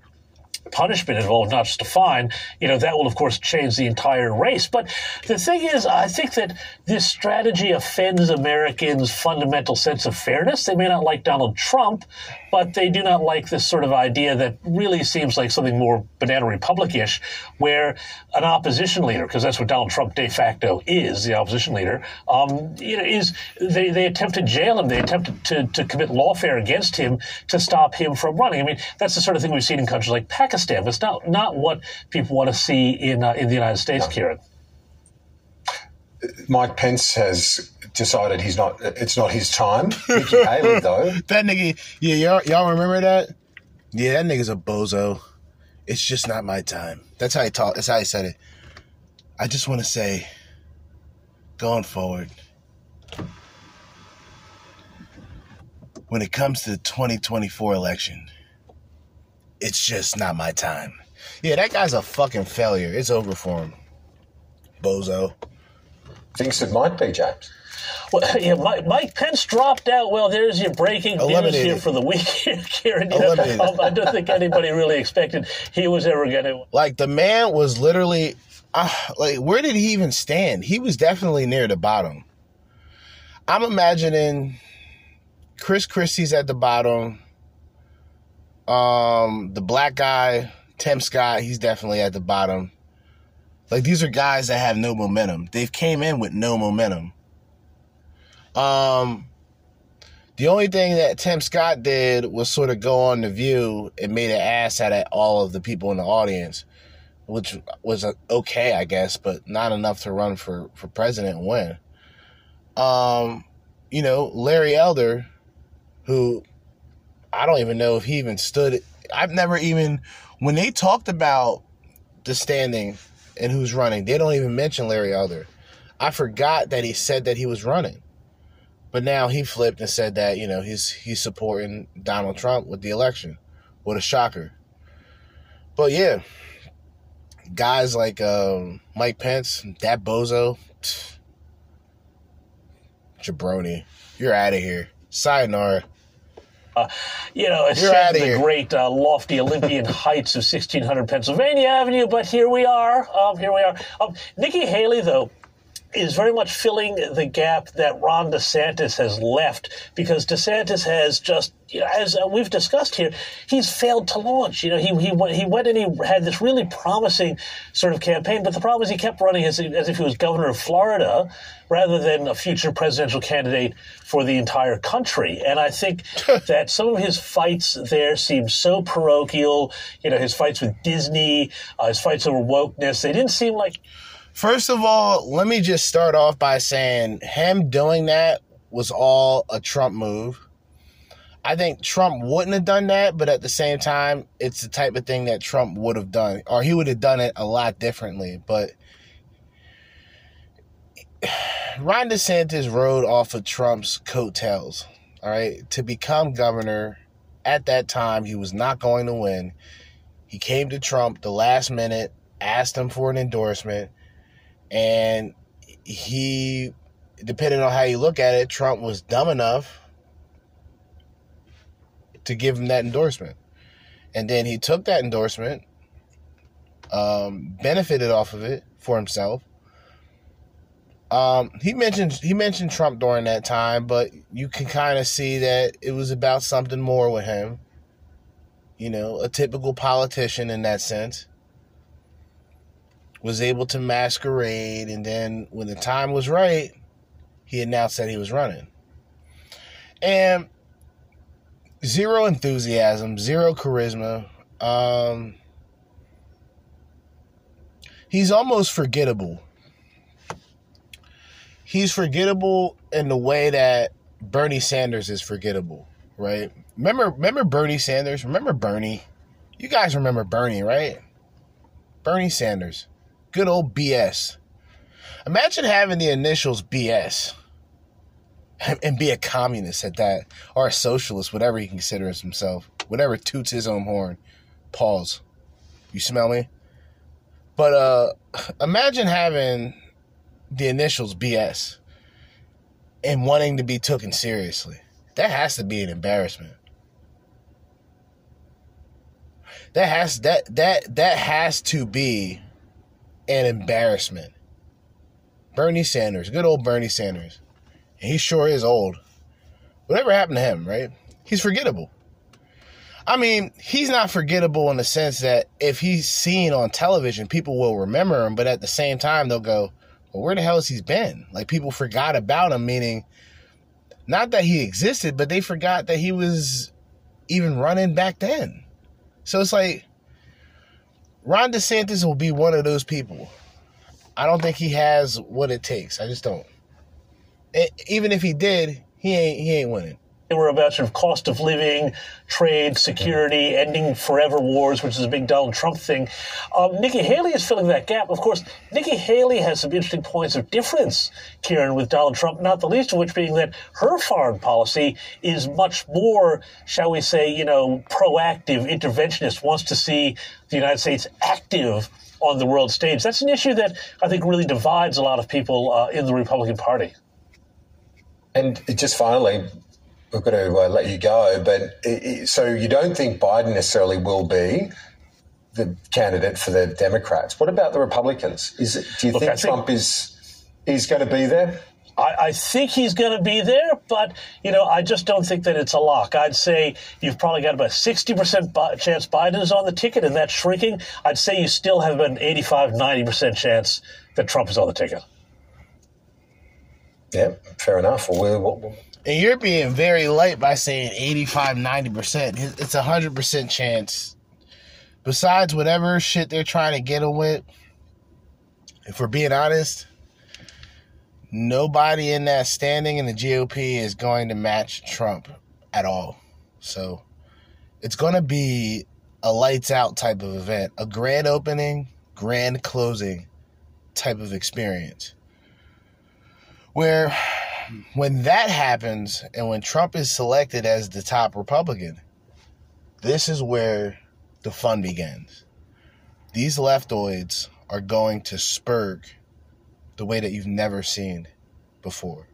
punishment involved, not just a fine, you know, that will, of course, change the entire race. But the thing is, I think that this strategy offends Americans' fundamental sense of fairness. They may not like Donald Trump, but they do not like this sort of idea that really seems like something more banana republic-ish, where an opposition leader, because that's what Donald Trump de facto is, the opposition leader, um, you know, is they, they attempt to jail him, they attempt to, to commit lawfare against him to stop him from running. I mean, that's the sort of thing we've seen in countries like Pakistan. It's not not what people want to see in uh, in the United States, Kieran. Mike Pence has decided he's not. It's not his time. Nikki Haley, though, That nigga, yeah, y'all, y'all remember that? Yeah, that nigga's a bozo. It's just not my time. That's how he talked. That's how he said it. I just want to say, going forward, when it comes to the 2024 election, it's just not my time. Yeah, that guy's a fucking failure. It's over for him. Bozo. thinks it might be James. Well, yeah, Mike, Mike Pence dropped out. Well, there's your breaking news here for the weekend, Kieran. You know, um, I don't think anybody really expected he was ever going to. Like the man was literally, uh, like where did he even stand? He was definitely near the bottom. I'm imagining Chris Christie's at the bottom. Um, the black guy, Tim Scott, he's definitely at the bottom. Like these are guys that have no momentum. They've came in with no momentum. Um, the only thing that Tim Scott did was sort of go on the View and made an ass out of all of the people in the audience, which was uh, okay, I guess, but not enough to run for for president and win. Um, you know, Larry Elder, who I don't even know if he even stood. I've never even when they talked about the standing and who's running, they don't even mention Larry Elder. I forgot that he said that he was running. But now he flipped and said that, you know, he's he's supporting Donald Trump with the election. What a shocker. But yeah, guys like um, Mike Pence, that bozo, pfft, jabroni, you're out of here. Sayonara. you know, ascend the here. great uh, lofty Olympian heights of 1600 Pennsylvania Avenue, but here we are. Um, here we are. Um, Nikki Haley, though, is very much filling the gap that Ron DeSantis has left because DeSantis has just, you know, as uh, we've discussed here, he's failed to launch. You know, he, he, went, he went and he had this really promising sort of campaign, but the problem is he kept running as, as if he was governor of Florida rather than a future presidential candidate for the entire country. And I think that some of his fights there seem so parochial. You know, his fights with Disney, uh, his fights over wokeness, they didn't seem like First of all, let me just start off by saying him doing that was all a Trump move. I think Trump wouldn't have done that, but at the same time, it's the type of thing that Trump would have done, or he would have done it a lot differently. But Ron DeSantis rode off of Trump's coattails, all right, to become governor. At that time, he was not going to win. He came to Trump the last minute, asked him for an endorsement, and he, depending on how you look at it, Trump was dumb enough to give him that endorsement. And then he took that endorsement, um, benefited off of it for himself. Um, he mentioned he mentioned Trump during that time, but you can kind of see that it was about something more with him. You know, a typical politician in that sense was able to masquerade, and then when the time was right, he announced that he was running. And zero enthusiasm, zero charisma. Um, he's almost forgettable. He's forgettable in the way that Bernie Sanders is forgettable, right? Remember, remember Bernie Sanders. Remember Bernie. You guys remember Bernie, right? Bernie Sanders, good old BS. Imagine having the initials BS and be a communist at that, or a socialist, whatever he considers himself, whatever toots his own horn. Pause. You smell me? But uh imagine having the initials BS and wanting to be taken seriously. That has to be an embarrassment. That has that that that has to be an embarrassment. Bernie Sanders, good old Bernie Sanders. And he sure is old. Whatever happened to him, right? He's forgettable. I mean, he's not forgettable in the sense that if he's seen on television, people will remember him, but at the same time, they'll go, well, where the hell has he been? Like, people forgot about him, meaning not that he existed, but they forgot that he was even running back then. So it's like, Ron DeSantis will be one of those people. I don't think he has what it takes. I just don't. Even if he did, he ain't he ain't winning. They were about sort of cost of living, trade, security, ending forever wars, which is a big Donald Trump thing. Um, Nikki Haley is filling that gap. Of course, Nikki Haley has some interesting points of difference, Kieran, with Donald Trump, not the least of which being that her foreign policy is much more, shall we say, you know, proactive, interventionist, wants to see the United States active on the world stage. That's an issue that I think really divides a lot of people uh, in the Republican Party. And just finally, we've got to uh, let you go. But it, it, so you don't think Biden necessarily will be the candidate for the Democrats? What about the Republicans? Is it, do you Look, think I think- Trump is is going to be there? I, I think he's going to be there, but you know, I just don't think that it's a lock. I'd say you've probably got about sixty percent chance Biden is on the ticket, and that's shrinking. I'd say you still have about an 85 90 percent chance that Trump is on the ticket. Yeah, fair enough. Well, we'll, And you're being very light by saying 85, 90%. It's a 100% chance. Besides whatever shit they're trying to get him with, if we're being honest, nobody in that standing in the GOP is going to match Trump at all. So it's going to be a lights out type of event, a grand opening, grand closing type of experience. Where when that happens and when Trump is selected as the top Republican, this is where the fun begins. These leftoids are going to spurg the way that you've never seen before.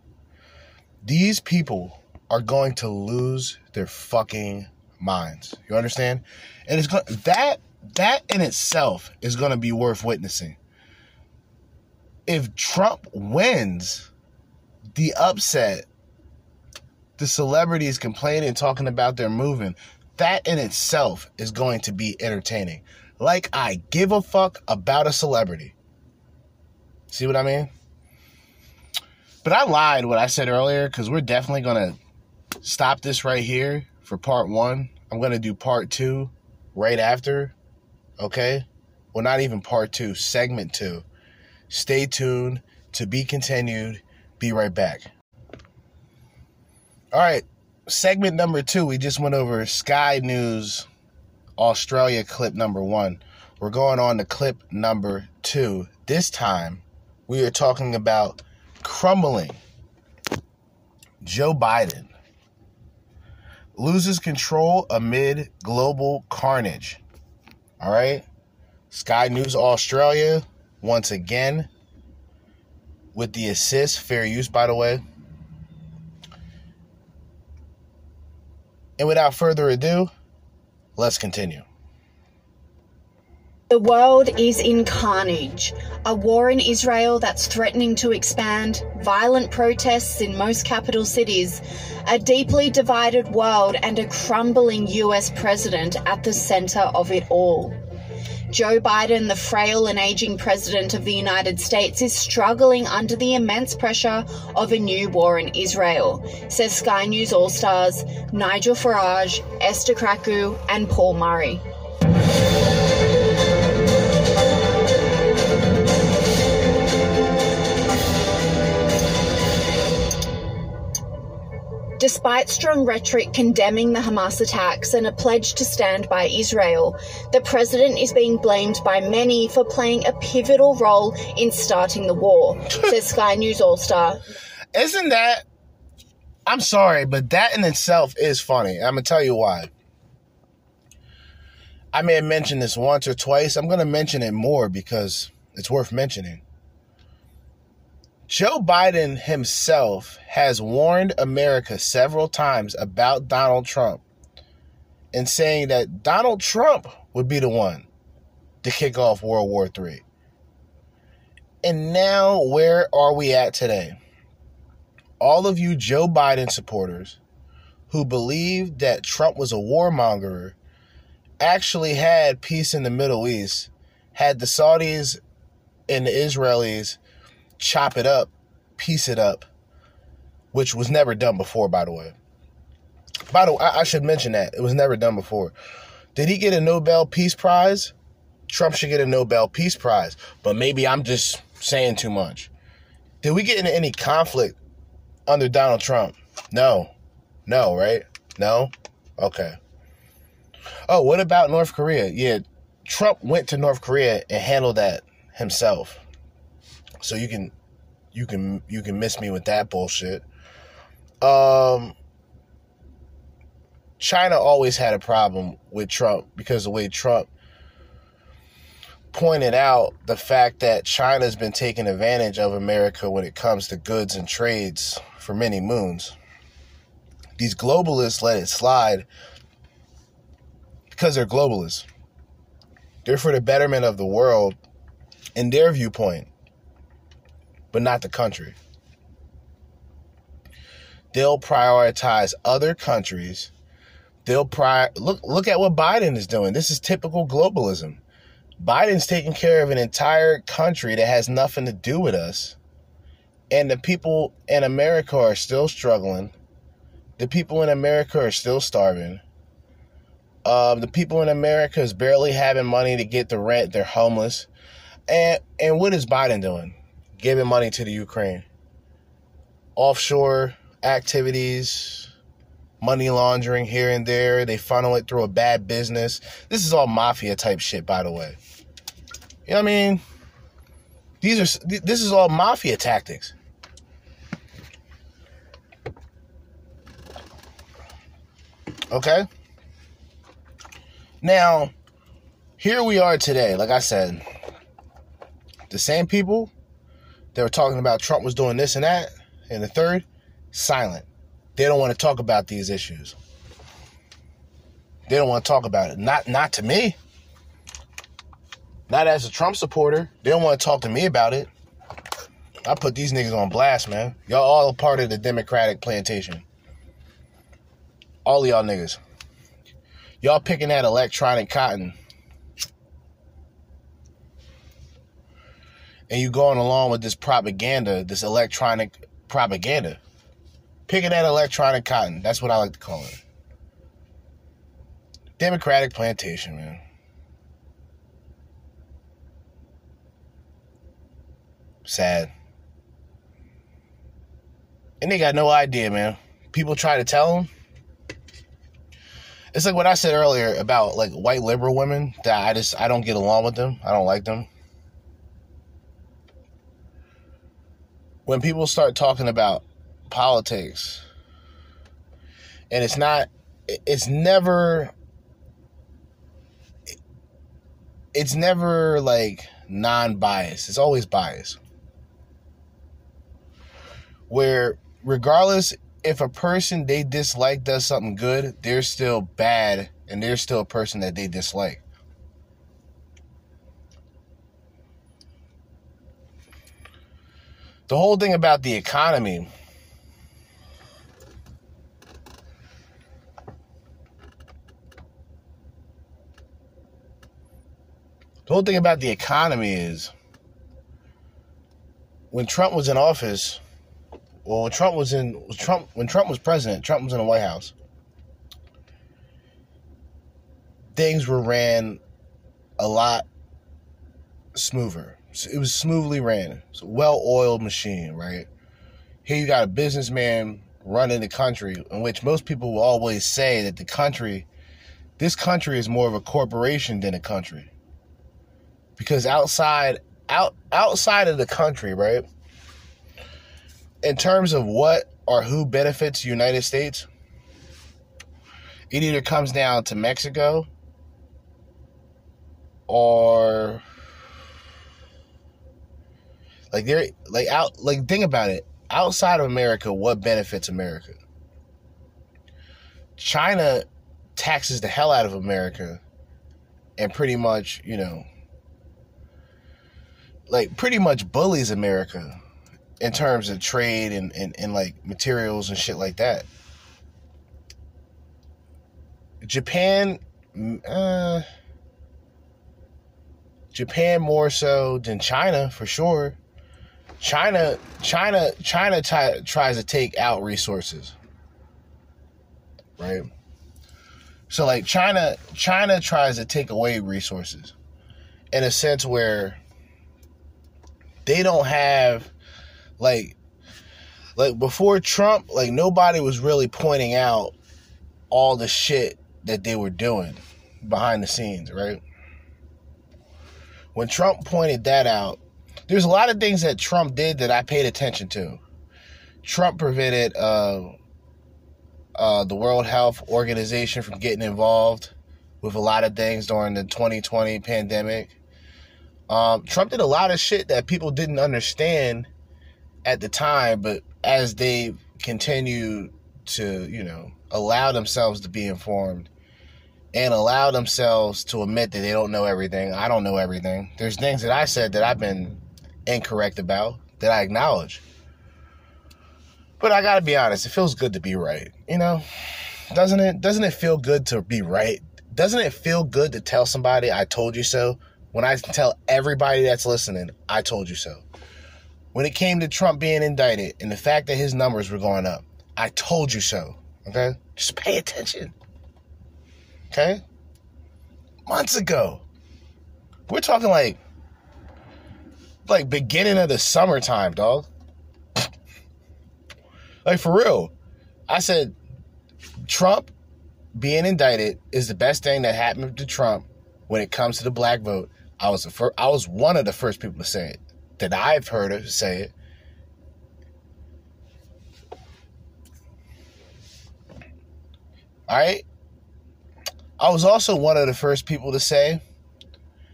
These people are going to lose their fucking minds. You understand? And it's going that that in itself is going to be worth witnessing. If Trump wins, the upset, the celebrities complaining, talking about their moving, that in itself is going to be entertaining. Like I give a fuck about a celebrity. See what I mean? But I lied what I said earlier because we're definitely going to stop this right here for part one. I'm going to do part two right after. Okay? Well, not even part two, segment two. Stay tuned to be continued. Be right back. All right, segment number two. We just went over Sky News Australia clip number one. We're going on to clip number two. This time, we are talking about crumbling. Joe Biden loses control amid global carnage. All right, Sky News Australia once again with the assist, fair use, by the way. And without further ado, let's continue. The world is in carnage. A war in Israel that's threatening to expand, violent protests in most capital cities, a deeply divided world, and a crumbling US president at the center of it all. Joe Biden, the frail and aging president of the United States, is struggling under the immense pressure of a new war in Israel, says Sky News All Stars Nigel Farage, Esther Krakue, and Paul Murray. Despite strong rhetoric condemning the Hamas attacks and a pledge to stand by Israel, the president is being blamed by many for playing a pivotal role in starting the war, says Sky News All Star. Isn't that? I'm sorry, but that in itself is funny. I'm gonna tell you why. I may have mentioned this once or twice. I'm gonna mention it more because it's worth mentioning. Joe Biden himself has warned America several times about Donald Trump and saying that Donald Trump would be the one to kick off World War III. And now, where are we at today? All of you Joe Biden supporters who believe that Trump was a warmonger actually had peace in the Middle East, had the Saudis and the Israelis chop it up, piece it up, which was never done before, by the way. By the way, I, I should mention that. It was never done before. Did he get a Nobel Peace Prize? Trump should get a Nobel Peace Prize. But maybe I'm just saying too much. Did we get into any conflict under Donald Trump? No. No, right? No? Okay. Oh, what about North Korea? Yeah, Trump went to North Korea and handled that himself. So you can you can you can miss me with that bullshit. Um China always had a problem with Trump because the way Trump pointed out the fact that China's been taking advantage of America when it comes to goods and trades for many moons. These globalists let it slide because they're globalists. They're for the betterment of the world in their viewpoint, but not the country. They'll prioritize other countries. They'll pri- look look at what Biden is doing. This is typical globalism. Biden's taking care of an entire country that has nothing to do with us. And the people in America are still struggling. The people in America are still starving. Um, the people in America is barely having money to get the rent. They're homeless. And and what is Biden doing? Giving money to the Ukraine. Offshore activities, money laundering here and there. They funnel it through a bad business. This is all mafia type shit, by the way. You know what I mean? These are this is all mafia tactics. Okay? Now, here we are today. Like I said, the same people that were talking about Trump was doing this and that, and the third, silent. They don't want to talk about these issues. They don't want to talk about it. Not not to me. Not as a Trump supporter. They don't want to talk to me about it. I put these niggas on blast, man. Y'all all a part of the Democratic plantation. All y'all niggas. Y'all picking that electronic cotton. And you're going along with this propaganda, this electronic propaganda. Picking that electronic cotton. That's what I like to call it. Democratic plantation, man. Sad. And they got no idea, man. People try to tell them. It's like what I said earlier about like white liberal women that I just I don't get along with them. I don't like them. When people start talking about politics and it's not it's never it's never like non-biased. It's always biased where regardless if a person they dislike does something good, they're still bad and they're still a person that they dislike. The whole thing about the economy The whole thing about the economy is when Trump was in office, well, when Trump was in Trump when Trump was president, Trump was in the White House. Things were ran a lot smoother. It was smoothly ran. It's a well-oiled machine, right? Here you got a businessman running the country, in which most people will always say that the country, this country is more of a corporation than a country. Because outside, out outside of the country, right? in terms of what or who benefits the United States, it either comes down to Mexico or like they're like out like think about it. Outside of America, what benefits America? China taxes the hell out of America and pretty much, you know, like pretty much bullies America in terms of trade and, and, and like materials and shit like that. Japan uh, Japan more so than China for sure. China, China, China t- tries to take out resources, right? So like China, China tries to take away resources, in a sense where they don't have, like, like before Trump, like nobody was really pointing out all the shit that they were doing behind the scenes, right? When Trump pointed that out, there's a lot of things that Trump did that I paid attention to. Trump prevented uh, uh, the World Health Organization from getting involved with a lot of things during the 2020 pandemic. Um, Trump did a lot of shit that people didn't understand at the time, but as they continue to, you know, allow themselves to be informed and allow themselves to admit that they don't know everything. I don't know everything. There's things that I said that I've been incorrect about that I acknowledge. But I gotta be honest, it feels good to be right. You know? Doesn't it doesn't it feel good to be right? Doesn't it feel good to tell somebody I told you so? When I tell everybody that's listening, I told you so. When it came to Trump being indicted and the fact that his numbers were going up, I told you so. Okay? Just pay attention. Okay? Months ago. We're talking like like beginning of the summertime, dog. like for real. I said Trump being indicted is the best thing that happened to Trump when it comes to the black vote. I was the first, I was one of the first people to say it that I've heard of say it. All right. I was also one of the first people to say,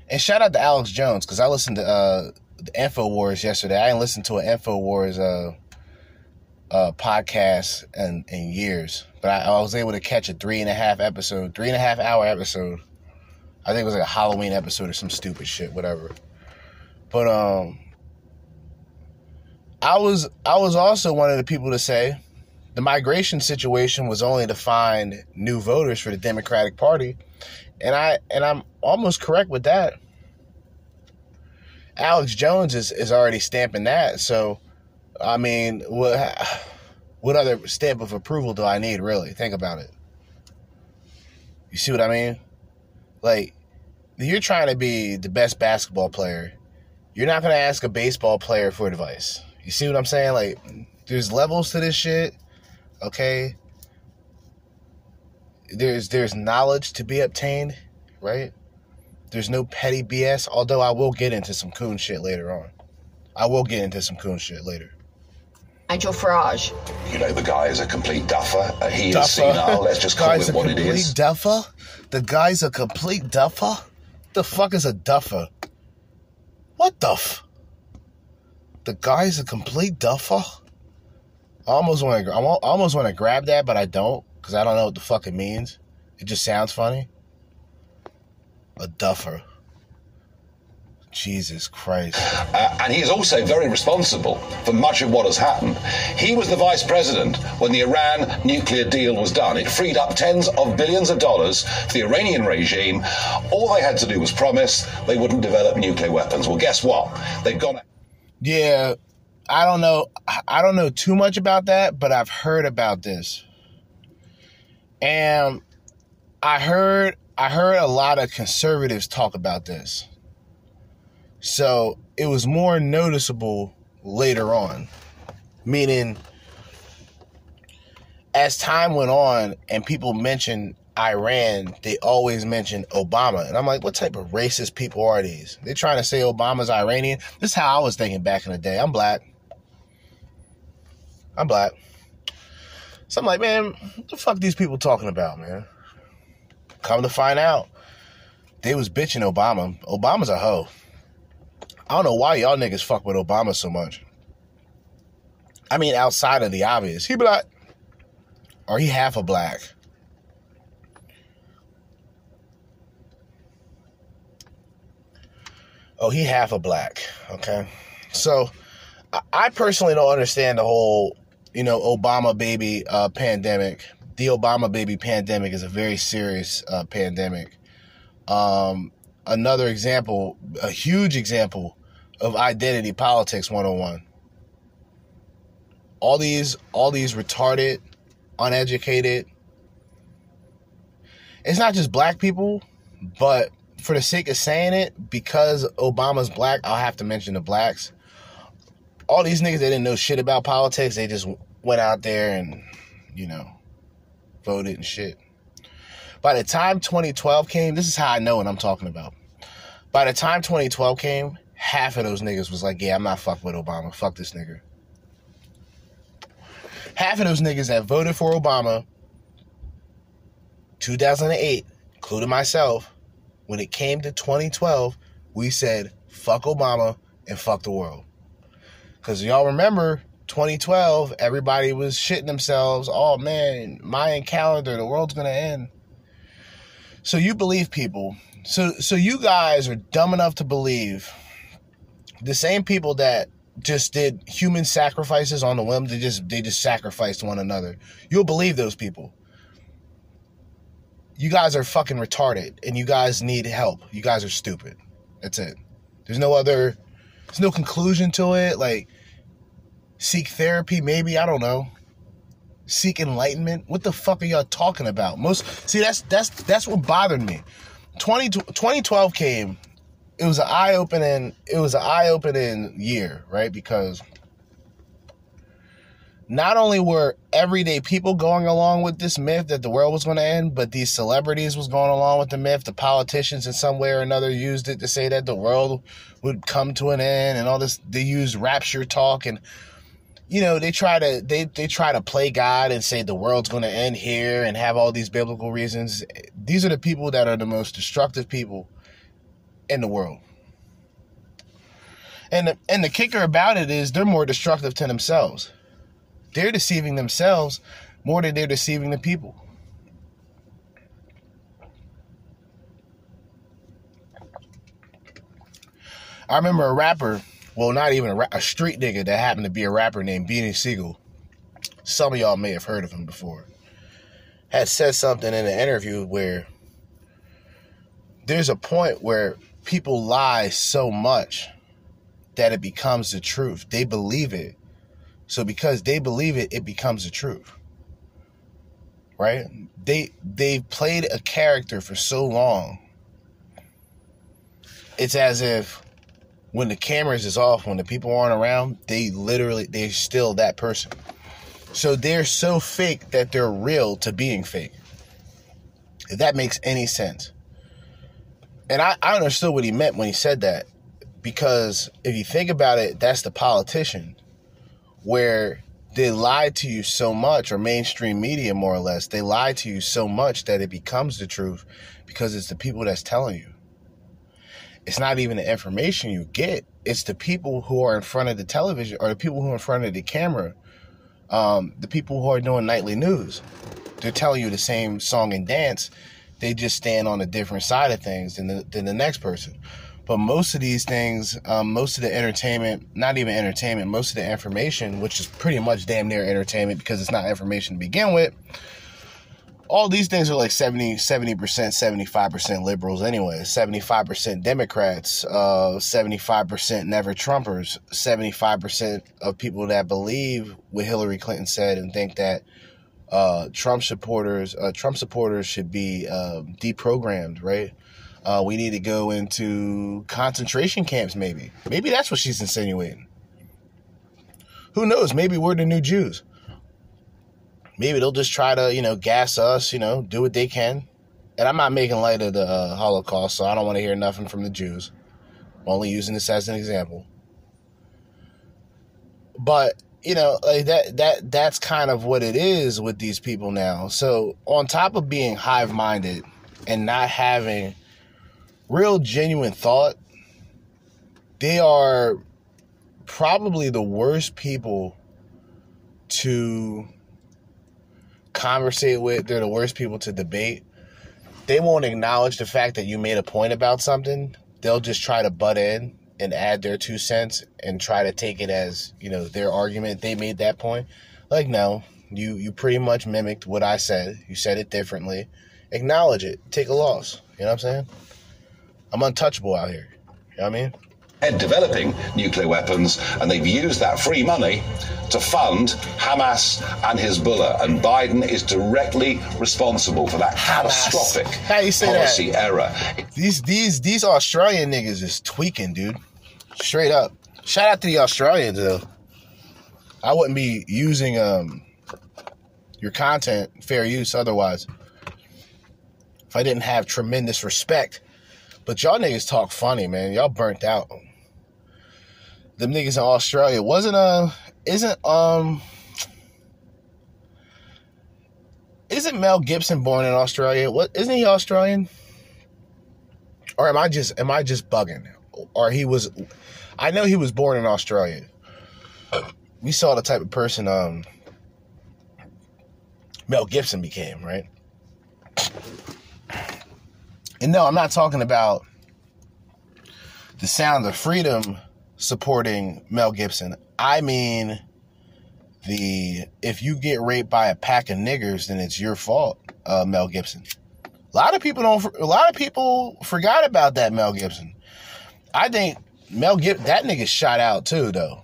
and shout out to Alex Jones because I listened to uh, the Infowars yesterday. I didn't listen to an Infowars uh, uh, podcast in, in years, but I, I was able to catch a three and a half episode, three and a half hour episode. I think it was like a Halloween episode or some stupid shit, whatever. But um, I was I was also one of the people to say the migration situation was only to find new voters for the Democratic Party, and I and I'm almost correct with that. Alex Jones is, is already stamping that, so I mean, what what other stamp of approval do I need really? Think about it. You see what I mean? Like, you're trying to be the best basketball player. You're not going to ask a baseball player for advice. You see what I'm saying? Like, there's levels to this shit. Okay. There's there's knowledge to be obtained, right? There's no petty BS. Although I will get into some coon shit later on. I will get into some coon shit later. Nigel Farage. You know, the guy is a complete duffer. Uh, he Duffer. is senile. Let's just call Guy's it a what it complete is. Duffer? The guy's a complete duffer? The fuck is a duffer? What the f? The guy's a complete duffer? I almost want to. I I almost want to grab that, but I don't because I don't know what the fuck it means. It just sounds funny. A duffer. Jesus Christ. Uh, and he is also very responsible for much of what has happened. He was the vice president when the Iran nuclear deal was done. It freed up tens of billions of dollars for the Iranian regime. All they had to do was promise they wouldn't develop nuclear weapons. Well, guess what? They've gone. Yeah, I don't know. I don't know too much about that, but I've heard about this, and I heard I heard a lot of conservatives talk about this. So it was more noticeable later on, meaning as time went on and people mentioned Iran, they always mentioned Obama. And I'm like, what type of racist people are these? They're trying to say Obama's Iranian. This is how I was thinking back in the day. I'm black. I'm black. So I'm like, man, what the fuck these people talking about, man? Come to find out, they was bitching Obama. Obama's a hoe. I don't know why y'all niggas fuck with Obama so much. I mean, outside of the obvious. He black. Or he half a black. Oh, he half a black. Okay. So I- personally don't understand the whole, you know, Obama baby uh, pandemic the Obama baby pandemic is a very serious uh, pandemic. Um, another example, a huge example of identity politics 101. All these, all these retarded, uneducated. It's not just black people, but for the sake of saying it, because Obama's black, I'll have to mention the blacks. All these niggas that didn't know shit about politics, they just went out there and, you know, voted and shit. By the time 2012 came, this is how I know what I'm talking about. By the time 2012 came, half of those niggas was like, yeah, I'm not fucking with Obama. Fuck this nigga. Half of those niggas that voted for Obama 2008, including myself, when it came to 2012, we said, fuck Obama and fuck the world. Because y'all remember 2012, everybody was shitting themselves. Oh man, Mayan calendar, the world's gonna end. So you believe people. So so you guys are dumb enough to believe the same people that just did human sacrifices on the whim. They just they just sacrificed one another. You'll believe those people. You guys are fucking retarded, and you guys need help. You guys are stupid. That's it. There's no other. There's no conclusion to it. Like seek therapy, maybe I don't know. Seek enlightenment. What the fuck are y'all talking about? Most see that's that's that's what bothered me. 20, 2012 came it was an eye opening it was an eye opening year, right? Because not only were everyday people going along with this myth that the world was going to end, but these celebrities was going along with the myth. The politicians in some way or another used it to say that the world would come to an end and all this. They used rapture talk and you know they try to they they try to play God and say the world's going to end here and have all these biblical reasons. These are the people that are the most destructive people in the world. And the, and the kicker about it is they're more destructive to themselves. They're deceiving themselves more than they're deceiving the people. I remember a rapper, well, not even a, ra- a street nigga that happened to be a rapper named Beanie Sigel. Some of y'all may have heard of him before. Had said something in an interview where there's a point where people lie so much that it becomes the truth. They believe it. So because they believe it, it becomes the truth. Right? They they've played a character for so long. It's as if when the cameras is off, when the people aren't around, they literally they're still that person. So they're so fake that they're real to being fake. If that makes any sense. And I, I understood what he meant when he said that. Because if you think about it, that's the politician where they lie to you so much, or mainstream media more or less, they lie to you so much that it becomes the truth because it's the people that's telling you. It's not even the information you get, it's the people who are in front of the television or the people who are in front of the camera, um, the people who are doing nightly news. They're telling you the same song and dance. They just stand on a different side of things than the, than the next person. But most of these things, um, most of the entertainment, not even entertainment, most of the information, which is pretty much damn near entertainment because it's not information to begin with, all these things are like 70, 70%, 75% liberals anyway, 75% Democrats, uh, 75% never Trumpers, 75% of people that believe what Hillary Clinton said and think that uh, Trump supporters, uh, Trump supporters should be uh, deprogrammed, right? Uh, we need to go into concentration camps, maybe. Maybe that's what she's insinuating. Who knows? Maybe we're the new Jews. Maybe they'll just try to, you know, gas us, you know, do what they can. And I'm not making light of the uh, Holocaust, so I don't want to hear nothing from the Jews. I'm only using this as an example. But you know, like that that that's kind of what it is with these people now. So on top of being hive minded and not having real genuine thought, they are probably the worst people to conversate with. They're the worst people to debate. They won't acknowledge the fact that you made a point about something. They'll just try to butt in and add their two cents and try to take it as, you know, their argument. They made that point. Like, no, You you pretty much mimicked what I said. You said it differently. Acknowledge it. Take a loss. You know what I'm saying? I'm untouchable out here. You know what I mean? And developing nuclear weapons, and they've used that free money to fund Hamas and Hezbollah. And Biden is directly responsible for that catastrophic you say policy that? error. These these these Australian niggas is tweaking, dude. Straight up. Shout out to the Australians though. I wouldn't be using um your content fair use otherwise. If I didn't have tremendous respect. But y'all niggas talk funny, man. Y'all burnt out. Them niggas in Australia wasn't uh isn't um isn't Mel Gibson born in Australia? What isn't he Australian? Or am I just am I just bugging? Or he was I know he was born in Australia. We saw the type of person um Mel Gibson became, right? And no, I'm not talking about the sound of freedom supporting Mel Gibson. I mean the if you get raped by a pack of niggers, then it's your fault, uh, Mel Gibson. A lot of people don't. A lot of people forgot about that Mel Gibson. I think Mel Gibson that nigga shot out too, though.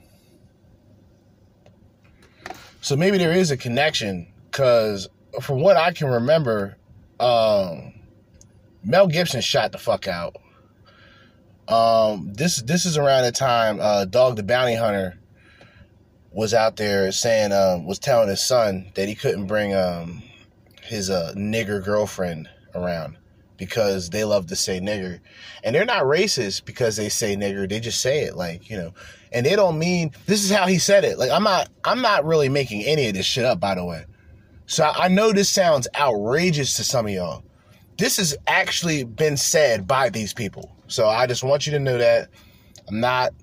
So maybe there is a connection, because from what I can remember, um, Mel Gibson shot the fuck out. Um, this this is around the time uh, Dog the Bounty Hunter was out there saying um, was telling his son that he couldn't bring um, his uh, nigger girlfriend around because they love to say nigger, and they're not racist because they say nigger. They just say it like you know, and they don't mean this is how he said it. Like I'm not I'm not really making any of this shit up, by the way. So I know this sounds outrageous to some of y'all. This has actually been said by these people. So I just want you to know that I'm not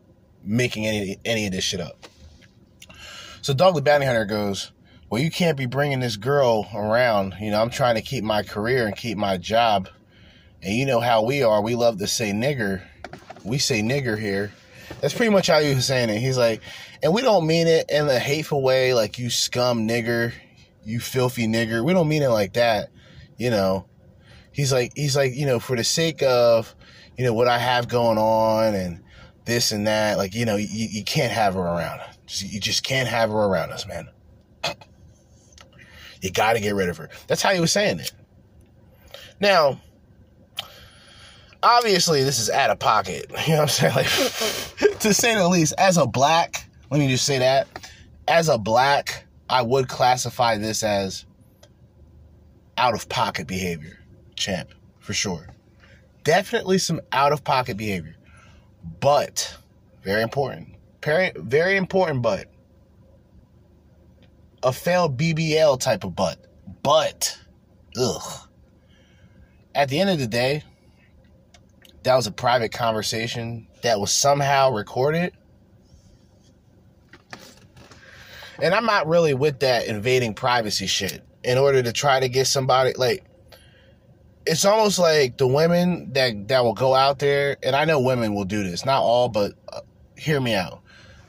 making any any of this shit up. So Dog the Bounty Hunter goes, Well, you can't be bringing this girl around. You know, I'm trying to keep my career and keep my job. And you know how we are. We love to say nigger. We say nigger here. That's pretty much how he was saying it. He's like, and we don't mean it in a hateful way, like you scum nigger, you filthy nigger. We don't mean it like that. You know, he's like, he's like, you know, for the sake of, you know, what I have going on and this and that, like, you know, you, you can't have her around. You just can't have her around us, man. You got to get rid of her. That's how he was saying it. Now, obviously, this is out of pocket. You know what I'm saying? Like, to say the least, as a black, let me just say that. As a black, I would classify this as out of pocket behavior, champ, for sure. Definitely some out of pocket behavior. But, very important. Very, important, but a failed BBL type of butt. But, ugh. At the end of the day, that was a private conversation that was somehow recorded. And I'm not really with that invading privacy shit in order to try to get somebody like it's almost like the women that that will go out there and I know women will do this, not all but uh, hear me out.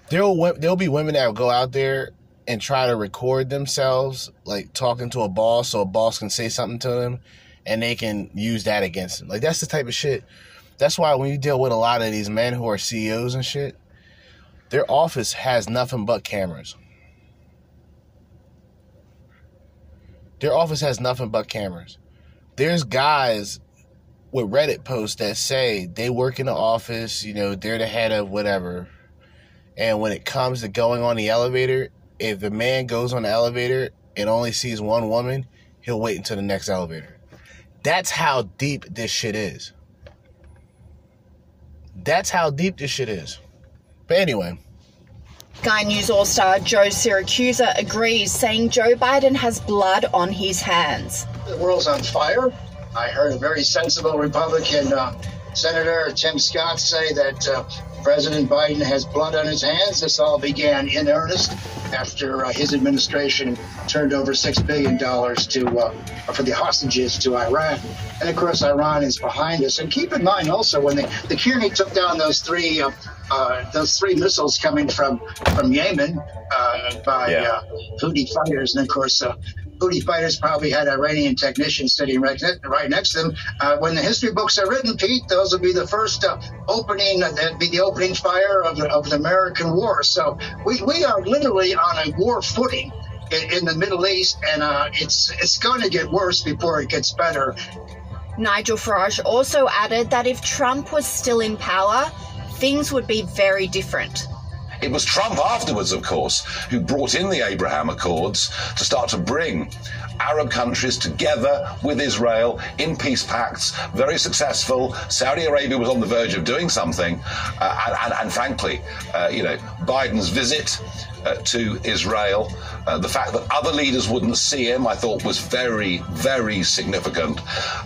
There'll there'll be women that will go out there and try to record themselves like talking to a boss so a boss can say something to them and they can use that against them. Like that's the type of shit. That's why when you deal with a lot of these men who are CEOs and shit, their office has nothing but cameras. Their office has nothing but cameras. There's guys with Reddit posts that say they work in the office, you know, they're the head of whatever. And when it comes to going on the elevator, if a man goes on the elevator and only sees one woman, he'll wait until the next elevator. That's how deep this shit is. That's how deep this shit is. But anyway. Sky News All Star Joe Siracusa agrees, saying Joe Biden has blood on his hands. The world's on fire. I heard a very sensible Republican uh, Senator Tim Scott say that uh, President Biden has blood on his hands. This all began in earnest after uh, his administration turned over six billion dollars to uh, for the hostages to Iran, and of course Iran is behind us. And keep in mind also when the the Carney took down those three uh, uh, those three missiles coming from from Yemen uh, by Yeah. uh, Houthi fighters, and of course. Houthi fighters probably had Iranian technicians sitting right, right next to them. Uh, when the history books are written, Pete, those will be the first uh, opening. Uh, that'd be the opening fire of of the American War. So we, we are literally on a war footing in, in the Middle East, and uh, it's it's going to get worse before it gets better. Nigel Farage also added that if Trump was still in power, things would be very different. It was Trump afterwards, of course, who brought in the Abraham Accords to start to bring Arab countries together with Israel in peace pacts, very successful. Saudi Arabia was on the verge of doing something. Uh, and, and, and frankly, uh, you know, Biden's visit uh, to Israel, uh, the fact that other leaders wouldn't see him, I thought was very, very significant.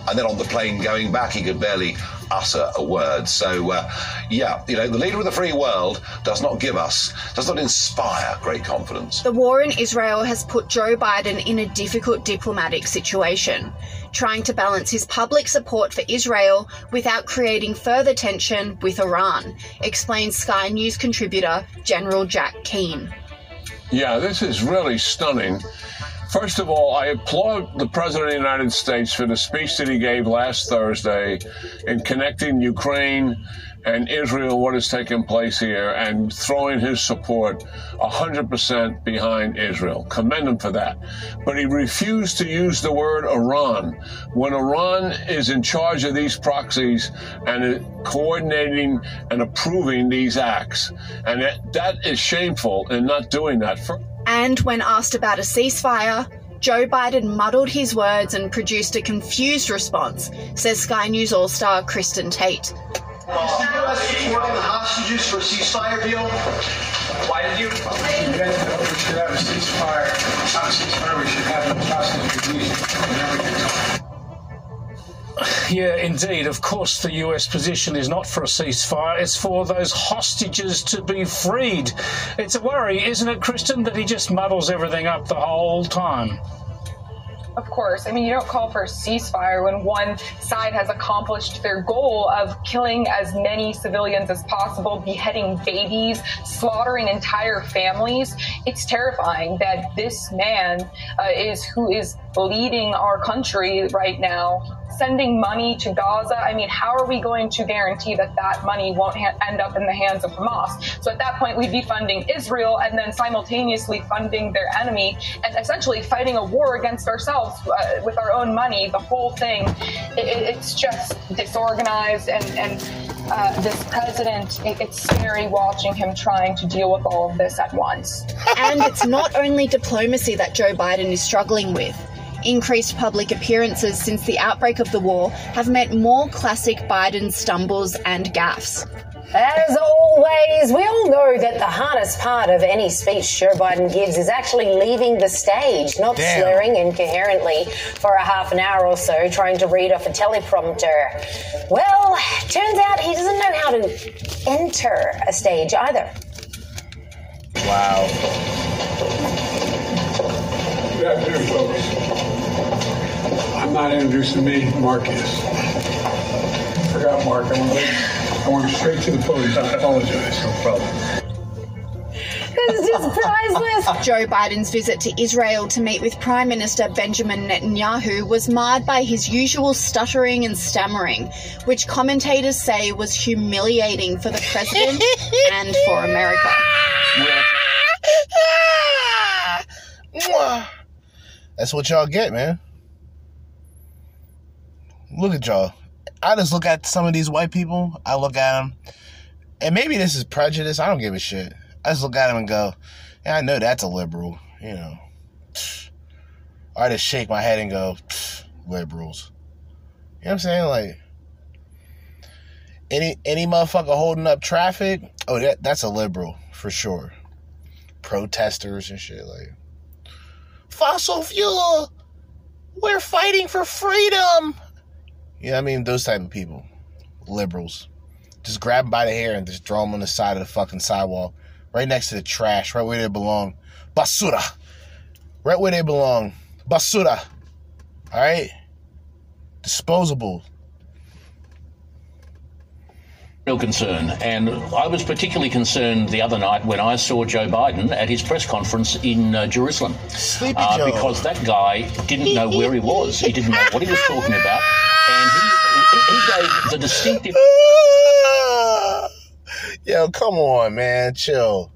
And then on the plane going back, he could barely utter a word. So, uh, yeah, you know, the leader of the free world does not give us, does not inspire great confidence. The war in Israel has put Joe Biden in a difficult diplomatic situation, trying to balance his public support for Israel without creating further tension with Iran, explains Sky News contributor General Jack Keane. Yeah, this is really stunning. First of all, I applaud the President of the United States for the speech that he gave last Thursday in connecting Ukraine and Israel, what has taken place here, and throwing his support 100% behind Israel. Commend him for that. But he refused to use the word Iran. When Iran is in charge of these proxies and coordinating and approving these acts, and that, is shameful in not doing that. For, And when asked about a ceasefire, Joe Biden muddled his words and produced a confused response, says Sky News All Star Kristin Tate. Is the U.S. supporting the hostages for a ceasefire deal? Why did you? You guys know we should have a ceasefire. Not a ceasefire, we should have the hostages released. we can. Yeah, indeed. Of course, the US position is not for a ceasefire, it's for those hostages to be freed. It's a worry, isn't it, Kristin, that he just muddles everything up the whole time? Of course. I mean, you don't call for a ceasefire when one side has accomplished their goal of killing as many civilians as possible, beheading babies, slaughtering entire families. It's terrifying that this man uh, is who is leading our country right now. Sending money to Gaza. I mean, how are we going to guarantee that that money won't ha- end up in the hands of Hamas? So at that point, we'd be funding Israel and then simultaneously funding their enemy and essentially fighting a war against ourselves uh, with our own money. The whole thing, it, it- it's just disorganized and, and uh, this president, it, it's scary watching him trying to deal with all of this at once. And it's not only diplomacy that Joe Biden is struggling with. Increased public appearances since the outbreak of the war have meant more classic Biden stumbles and gaffes. As always, we all know that the hardest part of any speech Joe Biden gives is actually leaving the stage, not Damn. slurring incoherently for a half an hour or so trying to read off a teleprompter. Well, turns out he doesn't know how to enter a stage either. Wow. Good afternoon, folks. I'm not introducing me, Mark is. Forgot Mark. I went, I went straight to the podium. I apologize. No problem. This is priceless. Joe Biden's visit to Israel to meet with Prime Minister Benjamin Netanyahu was marred by his usual stuttering and stammering, which commentators say was humiliating for the president and for America. That's what y'all get, man. Look at y'all. I just look at some of these white people. I look at them, and maybe this is prejudice. I don't give a shit. I just look at them and go, "Yeah, I know that's a liberal." You know. I just shake my head and go, "Liberals." You know what I'm saying? Like any any motherfucker holding up traffic, oh that that's a liberal for sure. Protesters and shit like fossil fuel. We're fighting for freedom. Yeah, I mean those type of people, liberals, Just grab him by the hair and just throw them on the side of the fucking sidewalk, right next to the trash, right where they belong. Basura, right where they belong. Basura. All right, disposable. Real concern. And I was particularly concerned the other night when I saw Joe Biden at his press conference in uh, Jerusalem. Uh, because that guy didn't know where he was. He didn't know what he was talking about. And he, he gave the distinctive. Yo, come on, man, chill.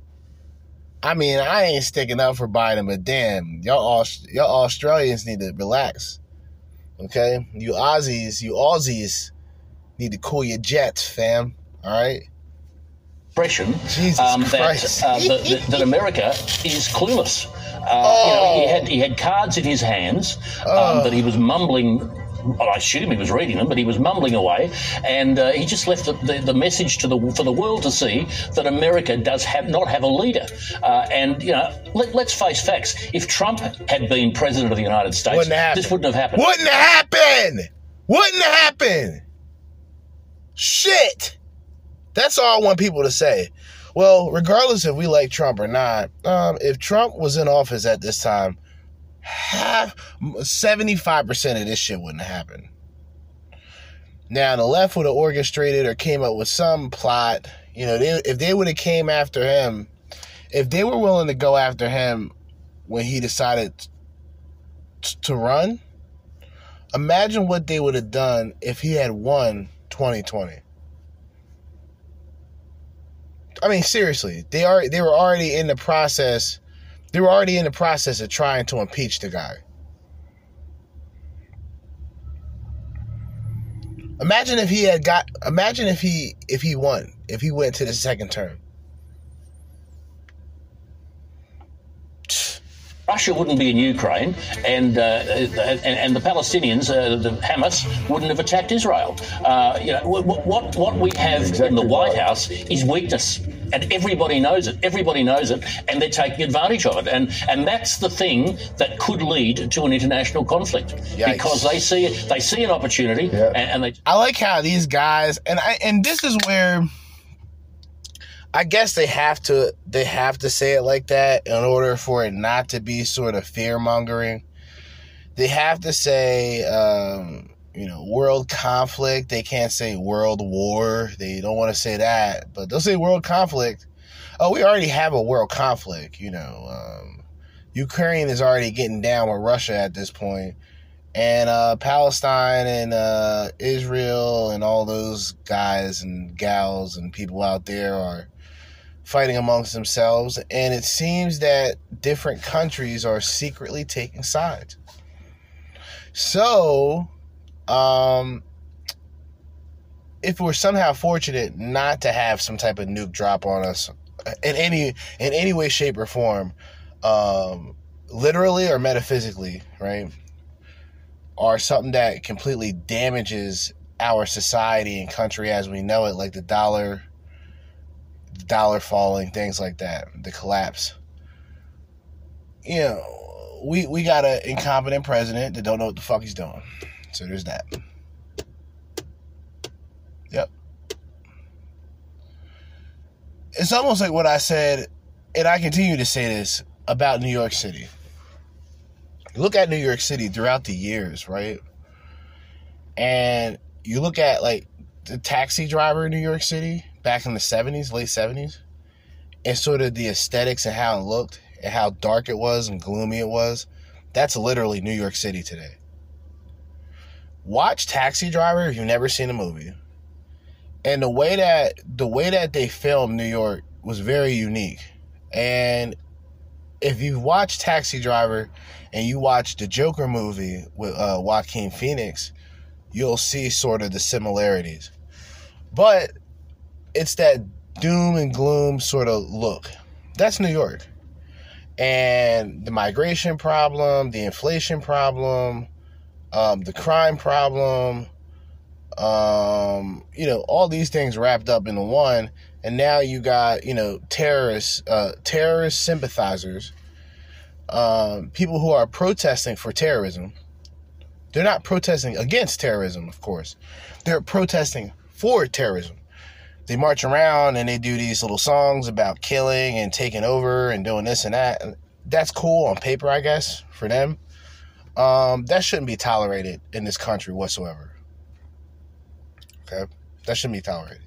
I mean, I ain't sticking up for Biden, but damn, y'all, y'all Australians need to relax. Okay, you Aussies, you Aussies need to cool your jets, fam. All right. Impression Jesus um, that, uh, that, that, America is clueless. Uh, you know, he had he had cards in his hands um, Oh. that he was mumbling. Well, I assume he was reading them, but he was mumbling away, and uh, he just left the, the, the message to the for the world to see that America does have not have a leader. Uh, and you know, let, let's face facts: if Trump had been president of the United States, Wouldn't have this wouldn't have happened. Wouldn't happen. Wouldn't happen. Shit. That's all I want people to say. Well, regardless if we like Trump or not, um, if Trump was in office at this time, half seventy-five percent of this shit wouldn't happen. Now the left would have orchestrated or came up with some plot. You know, they, if they would have came after him, if they were willing to go after him when he decided t- to run, imagine what they would have done if he had won 2020. I mean, seriously, they are they were already in the process. They were already in the process of trying to impeach the guy. Imagine if he had got. Imagine if he if he won. If he went to the second term. Russia wouldn't be in Ukraine, and uh, and, and the Palestinians, uh, the Hamas, wouldn't have attacked Israel. Uh, you know what, what what we have in the White House is weakness, and everybody knows it. Everybody knows it, and they're taking advantage of it. And and that's the thing that could lead to an international conflict because they see it, they see an opportunity, and, and they. I like how these guys and I and this is where I guess they have to they have to say it like that in order for it not to be sort of fear mongering. They have to say um, you know world conflict. They can't say world war. They don't want to say that, but they'll say world conflict. Oh, we already have a world conflict. You know, um, Ukraine is already getting down with Russia at this point and uh, Palestine and uh, Israel and all those guys and gals and people out there are fighting amongst themselves. And it seems that different countries are secretly taking sides. So, um, if we're somehow fortunate not to have some type of nuke drop on us in any in any way, shape, or form, um, literally or metaphysically, right? or something that completely damages our society and country as we know it, like the dollar, dollar falling, things like that, the collapse. You know, we we got an incompetent president that don't know what the fuck he's doing. So there's that. Yep. It's almost like what I said, and I continue to say this about New York City look at New York City throughout the years, right? And you look at like the taxi driver in New York City back in the 70s, late 70s, and sort of the aesthetics and how it looked and how dark it was and gloomy it was. That's literally New York City today. Watch Taxi Driver if you've never seen the movie. And the way that the way that they filmed New York was very unique. And if you watch Taxi Driver and you watch the Joker movie with uh, Joaquin Phoenix, you'll see sort of the similarities. But it's that doom and gloom sort of look. That's New York. And the migration problem, the inflation problem, um, the crime problem, um, you know, all these things wrapped up into one. And now you got, you know, terrorists, uh, terrorist sympathizers, um, people who are protesting for terrorism. They're not protesting against terrorism, of course. They're protesting for terrorism. They march around and they do these little songs about killing and taking over and doing this and that. That's cool on paper, I guess, for them. Um, that shouldn't be tolerated in this country whatsoever. Okay? That shouldn't be tolerated.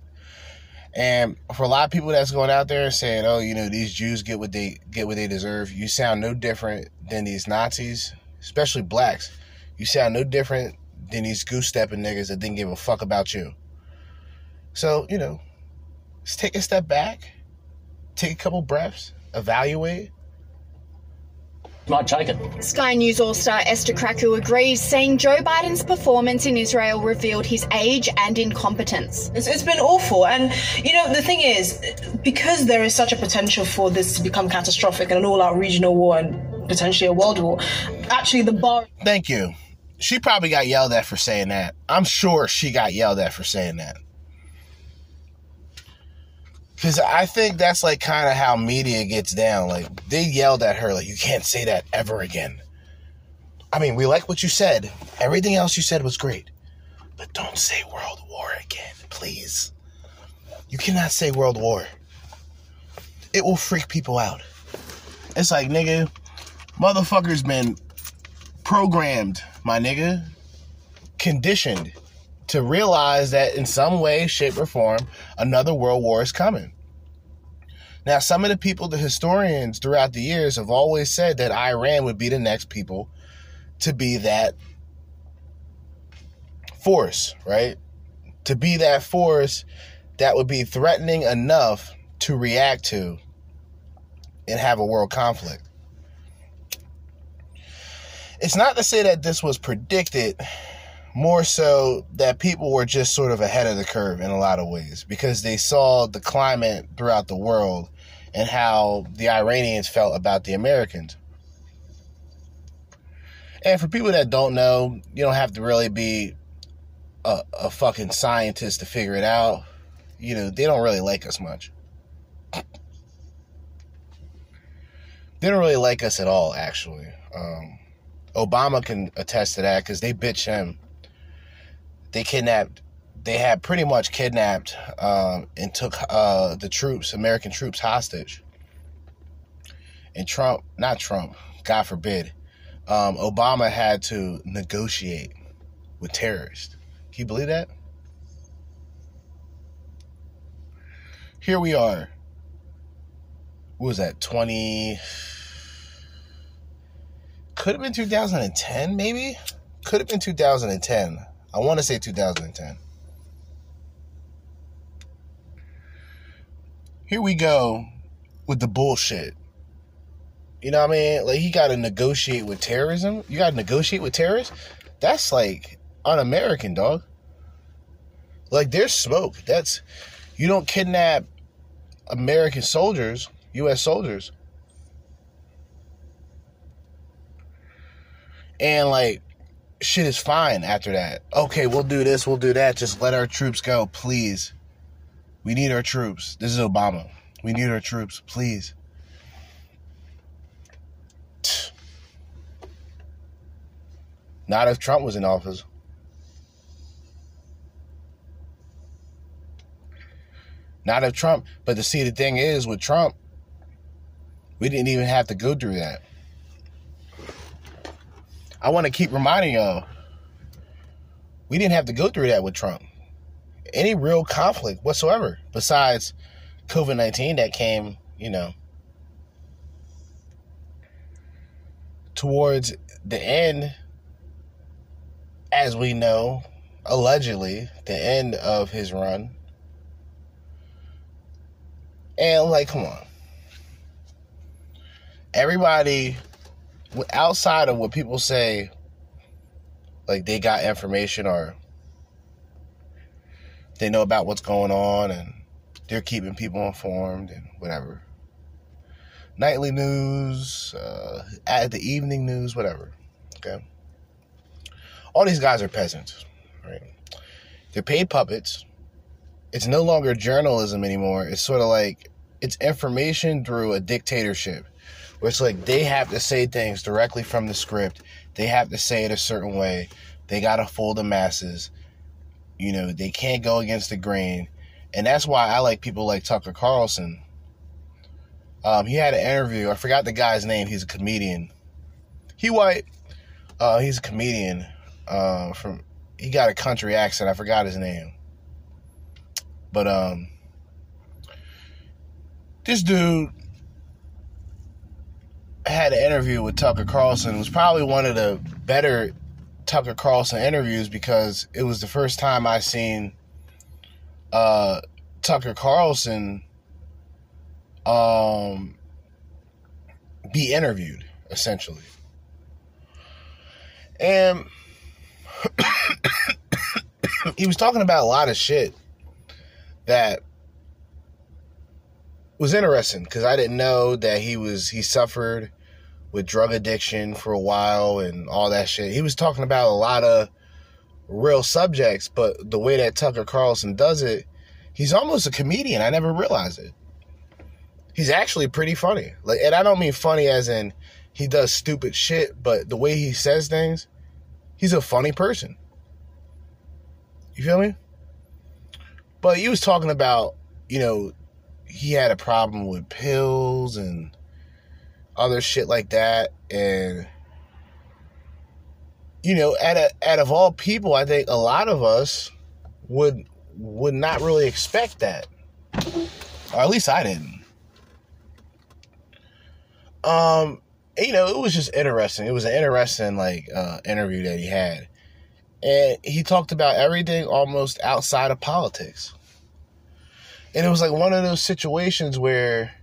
And for a lot of people that's going out there and saying, "Oh, you know, these Jews get what they get what they deserve," you sound no different than these Nazis, especially blacks. You sound no different than these goose stepping niggas that didn't give a fuck about you. So you know, let's take a step back, take a couple breaths, evaluate, might take it. Sky News All Star Esther Krakue agrees, saying Joe Biden's performance in Israel revealed his age and incompetence. It's, it's been awful. And, you know, the thing is, because there is such a potential for this to become catastrophic and an all out regional war and potentially a world war, actually, the bar. Thank you. She probably got yelled at for saying that. I'm sure she got yelled at for saying that. Because I think that's like kind of how media gets down. Like, they yelled at her, like, you can't say that ever again. I mean, we like what you said. Everything else you said was great. But don't say World War again, please. You cannot say World War. It will freak people out. It's like, nigga, motherfuckers been programmed, my nigga, conditioned to realize that in some way, shape, or form, another world war is coming. Now, some of the people, the historians throughout the years, have always said that Iran would be the next people to be that force, right? To be that force that would be threatening enough to react to and have a world conflict. It's not to say that this was predicted more so that people were just sort of ahead of the curve in a lot of ways because they saw the climate throughout the world and how the Iranians felt about the Americans. And for people that don't know, you don't have to really be a, a fucking scientist to figure it out. You know, they don't really like us much. They don't really like us at all, actually. Um, Obama can attest to that because they bitch him they kidnapped they had pretty much kidnapped um, and took uh, the troops, American troops, hostage. And Trump, not Trump, God forbid, um, Obama had to negotiate with terrorists. Can you believe that? Here we are. What was that? 20. Could have been 2010, maybe? Could have been 2010. I want to say 2010. Here we go with the bullshit. You know what I mean? Like he got to negotiate with terrorism. You got to negotiate with terrorists. That's like un-American, dog. Like there's smoke. That's you don't kidnap American soldiers, U.S. soldiers, and like shit is fine after that. Okay, we'll do this, we'll do that. Just let our troops go, please. We need our troops. This is Obama. We need our troops, please. Not if Trump was in office. Not if Trump. But to see, the thing is, with Trump, we didn't even have to go through that. I want to keep reminding y'all, we didn't have to go through that with Trump. Any real conflict whatsoever, besides COVID 19 that came, you know, towards the end, as we know, allegedly, the end of his run. And, like, come on. Everybody outside of what people say, like they got information or they know about what's going on and they're keeping people informed and whatever. Nightly news, uh, at the evening news, whatever. Okay. All these guys are peasants, right? They're paid puppets. It's no longer journalism anymore. It's sort of like it's information through a dictatorship it's like they have to say things directly from the script. They have to say it a certain way. They got to fool the masses. You know, they can't go against the grain. And that's why I like people like Tucker Carlson. Um, he had an interview. I forgot the guy's name. He's a comedian. He white. Uh, he's a comedian. Uh, from he got a country accent. I forgot his name. But um, this dude had an interview with Tucker Carlson. It was probably one of the better Tucker Carlson interviews because it was the first time I seen uh, Tucker Carlson um, be interviewed, essentially. And he was talking about a lot of shit that was interesting because I didn't know that he was he suffered with drug addiction for a while and all that shit. He was talking about a lot of real subjects, but the way that Tucker Carlson does it, he's almost a comedian. I never realized it. He's actually pretty funny. Like and I don't mean funny as in he does stupid shit, but the way he says things, he's a funny person. You feel me? But he was talking about, you know, he had a problem with pills and other shit like that and you know out of out of all people i think a lot of us would would not really expect that. Or at least i didn't. Um you know it was just interesting. It was an interesting like uh interview that he had. And he talked about everything almost outside of politics. And it was like one of those situations where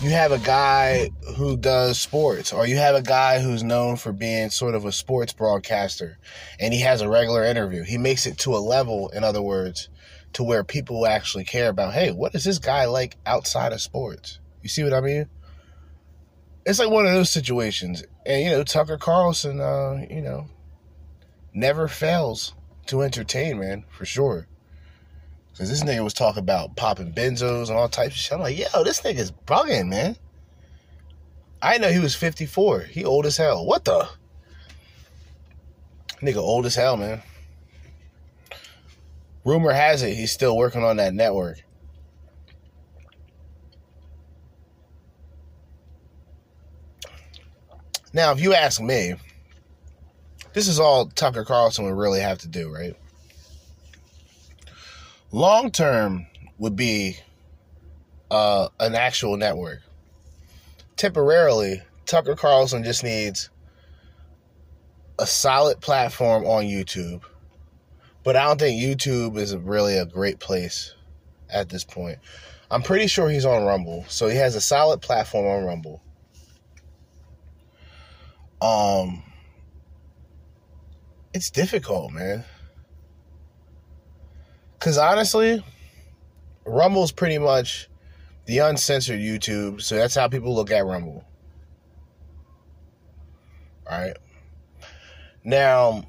you have a guy who does sports, or you have a guy who's known for being sort of a sports broadcaster, and he has a regular interview. He makes it to a level, in other words, to where people actually care about, hey, what is this guy like outside of sports? You see what I mean? It's like one of those situations. And, you know, Tucker Carlson, uh, you know, never fails to entertain, man, for sure. Cause this nigga was talking about popping benzos and all types of shit. I'm like, yo, this nigga's bugging, man. I know he was 54. He old as hell. What the? Nigga old as hell, man. Rumor has it he's still working on that network. Now, if you ask me, this is all Tucker Carlson would really have to do, right? Long term would be uh, an actual network. Temporarily, Tucker Carlson just needs a solid platform on YouTube. But I don't think YouTube is really a great place at this point. I'm pretty sure he's on Rumble, so he has a solid platform on Rumble. Um it's difficult, man. Cause honestly, Rumble's pretty much the uncensored YouTube, so that's how people look at Rumble. All right. Now,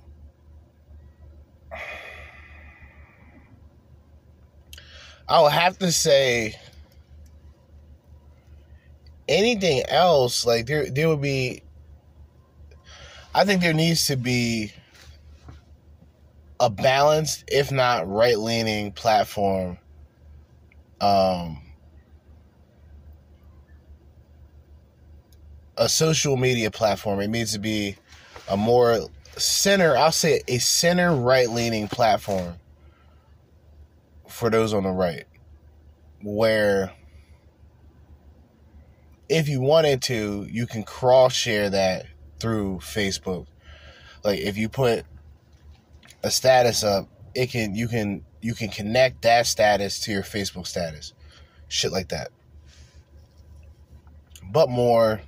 I would have to say anything else, like there there would be I think there needs to be a balanced, if not right leaning platform. Um, a social media platform. It needs to be a more center, I'll say a center right leaning platform for those on the right. Where if you wanted to, you can cross share that through Facebook. Like if you put a status up, it can you can you can connect that status to your Facebook status. Shit like that. But more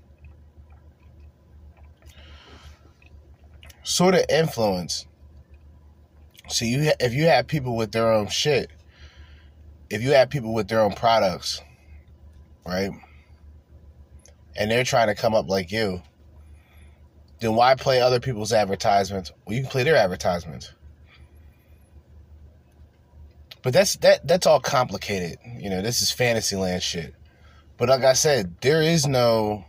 sort of influence. So you if you have people with their own shit, if you have people with their own products, right? And they're trying to come up like you, then why play other people's advertisements? Well, you can play their advertisements. But that's that that's all complicated. You know, this is fantasyland shit. But like I said, there is no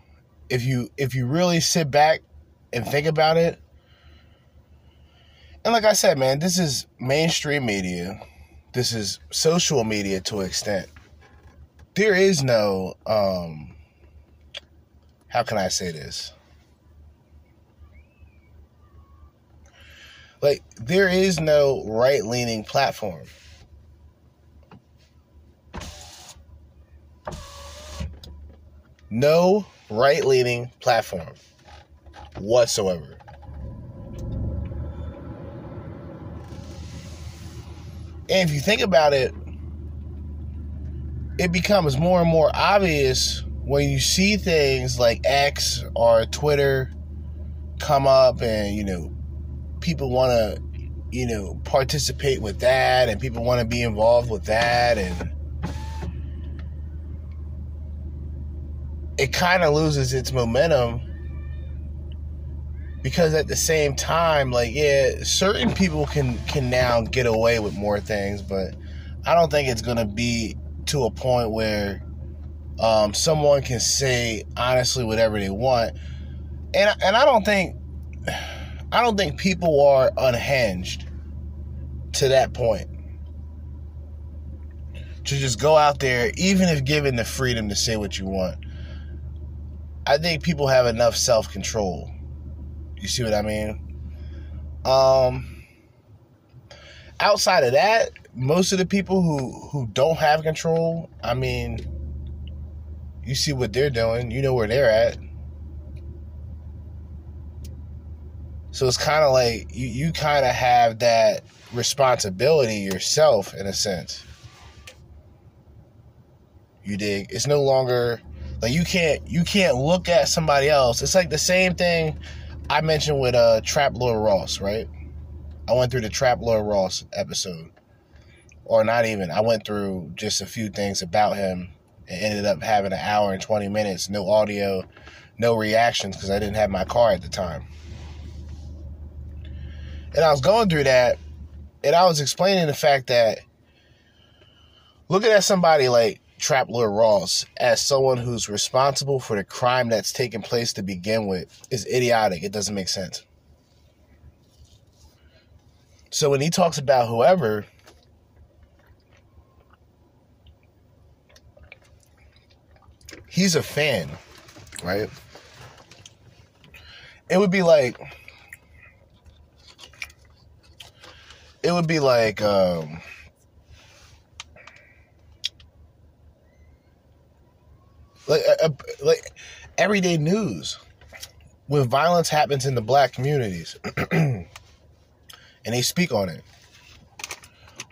if you if you really sit back and think about it. And like I said, man, this is mainstream media. this is social media to an extent. There is no um how can I say this? Like there is no right-leaning platform. No right-leaning platform whatsoever. And if you think about it, it becomes more and more obvious when you see things like X or Twitter come up and, you know, people want to, you know, participate with that and people want to be involved with that and it kind of loses its momentum because at the same time like yeah certain people can can now get away with more things but i don't think it's to be to a point where um, someone can say honestly whatever they want. And and i don't think i don't think people are unhinged to that point. To just go out there even if given the freedom to say what you want i think people have enough self-control you see what I mean? Um, outside of that, most of the people who who don't have control, I mean, you see what they're doing. You know where they're at. So it's kind of like you, you kind of have that responsibility yourself in a sense. You dig? It's no longer like you can't you can't look at somebody else. It's like the same thing I mentioned with uh TrapLore Ross, right? I went through the TrapLore Ross episode. Or not even. I went through just a few things about him and ended up having an hour and 20 minutes, no audio, no reactions because I didn't have my car at the time. And I was going through that and I was explaining the fact that looking at somebody like TrapLore Ross as someone who's responsible for the crime that's taken place to begin with is idiotic. It doesn't make sense. So when he talks about whoever, he's a fan, right? It would be like it would be like um like uh, like everyday news. When violence happens in the black communities and they speak on it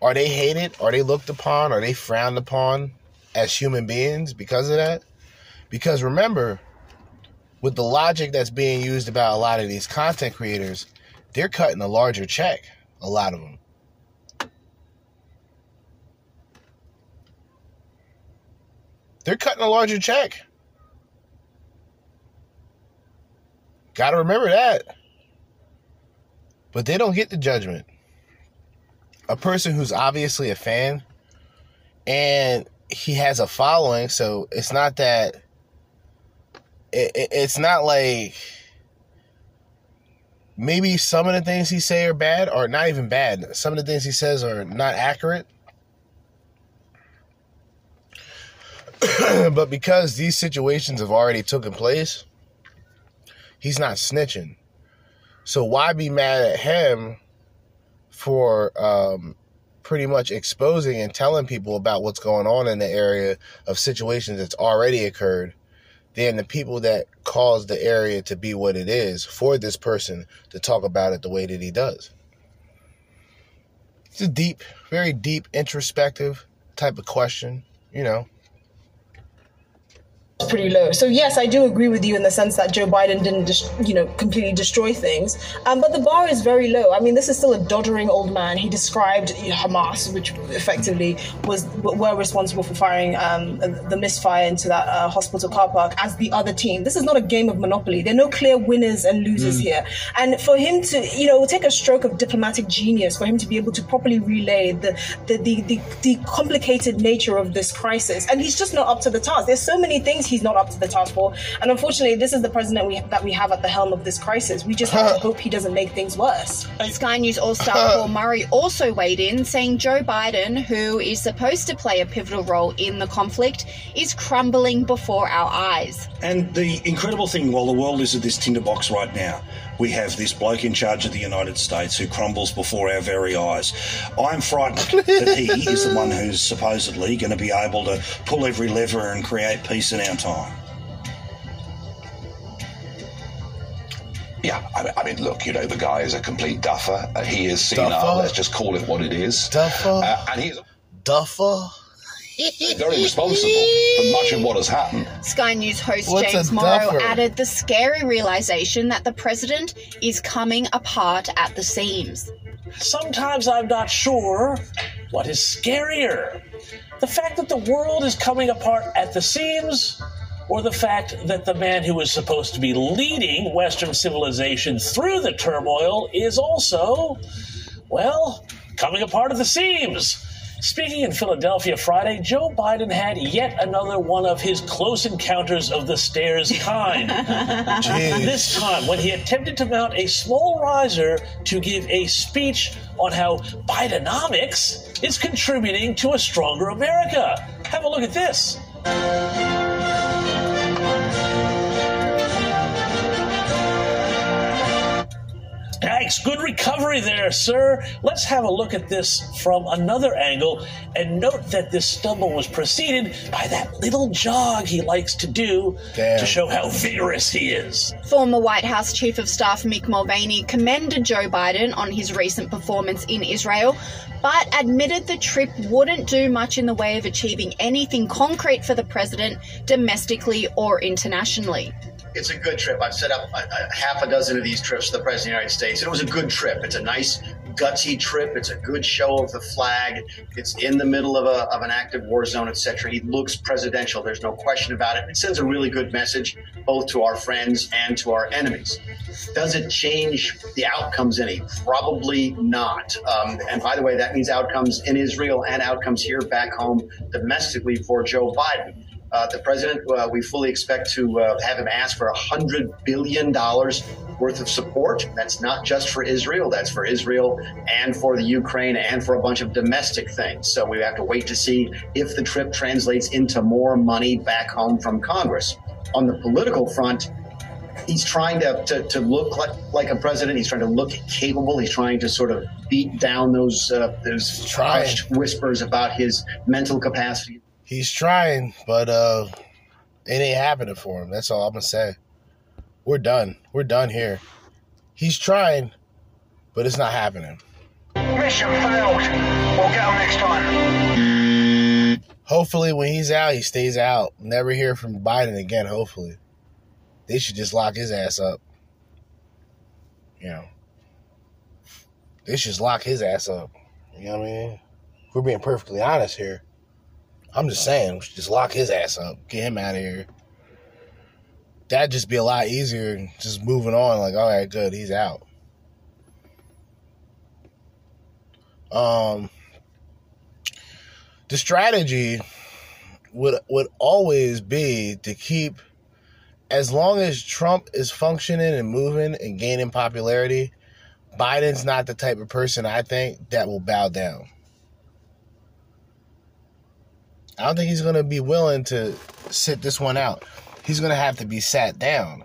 are they hated? Are they looked upon? Are they frowned upon as human beings because of that? Because remember with the logic that's being used about a lot of these content creators they're cutting a larger check a lot of them they're cutting a larger check. Got to remember that. But they don't get the judgment. A person who's obviously a fan and he has a following, so it's not that it, it, it's not like maybe some of the things he say are bad or not even bad. Some of the things he says are not accurate but because these situations have already taken place, he's not snitching. So why be mad at him for um, pretty much exposing and telling people about what's going on in the area of situations that's already occurred than the people that caused the area to be what it is for this person to talk about it the way that he does. It's a deep, very deep, introspective type of question, you know pretty low. So yes, I do agree with you in the sense that Joe Biden didn't, just, you know, completely destroy things. Um, but the bar is very low. I mean, this is still a doddering old man. He described Hamas, which effectively was were responsible for firing um, the misfire into that uh, hospital car park, as the other team. This is not a game of Monopoly. There are no clear winners and losers mm. here. And for him to, you know, take a stroke of diplomatic genius for him to be able to properly relay the the, the, the, the complicated nature of this crisis. And he's just not up to the task. There's so many things he's not up to the task for. And unfortunately, this is the president we, that we have at the helm of this crisis. We just have to hope he doesn't make things worse. Sky News All Star Paul Murray also weighed in, saying Joe Biden, who is supposed to play a pivotal role in the conflict, is crumbling before our eyes. And the incredible thing, while the world is at this tinderbox right now, we have this bloke in charge of the United States who crumbles before our very eyes. I'm frightened that he is the one who's supposedly going to be able to pull every lever and create peace in our time. Yeah, I mean, I mean, look, you know, the guy is a complete duffer. Uh, he is senile. Duffer? Let's just call it what it is. Duffer? Uh, and he's Duffer? Very responsible for much of what has happened. Sky News host What's James Morrow added the scary realization that the president is coming apart at the seams. Sometimes I'm not sure what is scarier. The fact that the world is coming apart at the seams, or the fact that the man who is supposed to be leading Western civilization through the turmoil is also, well, coming apart at the seams. Speaking in Philadelphia Friday, Joe Biden had yet another one of his close encounters of the stairs kind. This time, when he attempted to mount a small riser to give a speech on how Bidenomics is contributing to a stronger America. Have a look at this. Yikes, good recovery there, sir. Let's have a look at this from another angle and note that this stumble was preceded by that little jog he likes to do to show how vigorous he is. Former White House Chief of Staff Mick Mulvaney commended Joe Biden on his recent performance in Israel, but admitted the trip wouldn't do much in the way of achieving anything concrete for the president domestically or internationally. It's a good trip. I've set up a, a half a dozen of these trips for the President of the United States. It was a good trip. It's a nice, gutsy trip. It's a good show of the flag. It's in the middle of, a, of an active war zone, etc. He looks presidential. There's no question about it. It sends a really good message both to our friends and to our enemies. Does it change the outcomes any? Probably not. Um, and by the way, that means outcomes in Israel and outcomes here back home domestically for Joe Biden. Uh, the president, uh, we fully expect to uh, have him ask for $100 billion worth of support. That's not just for Israel, that's for Israel and for the Ukraine and for a bunch of domestic things. So we have to wait to see if the trip translates into more money back home from Congress. On the political front, he's trying to, to, to look like, like a president. He's trying to look capable. He's trying to sort of beat down those uh, those hushed whispers about his mental capacity. He's trying, but uh it ain't happening for him. That's all I'm gonna say. We're done. We're done here. He's trying, but it's not happening. Mission failed. We'll get him next time. Hopefully, when he's out, he stays out. Never hear from Biden again. Hopefully, they should just lock his ass up. You know, they should just lock his ass up. You know what I mean? If we're being perfectly honest here. I'm just saying, just lock his ass up, get him out of here. That'd just be a lot easier. Just moving on, like, all right, good, he's out. Um, the strategy would would always be to keep, as long as Trump is functioning and moving and gaining popularity, Biden's not the type of person I think that will bow down. I don't think he's going to be willing to sit this one out. He's going to have to be sat down.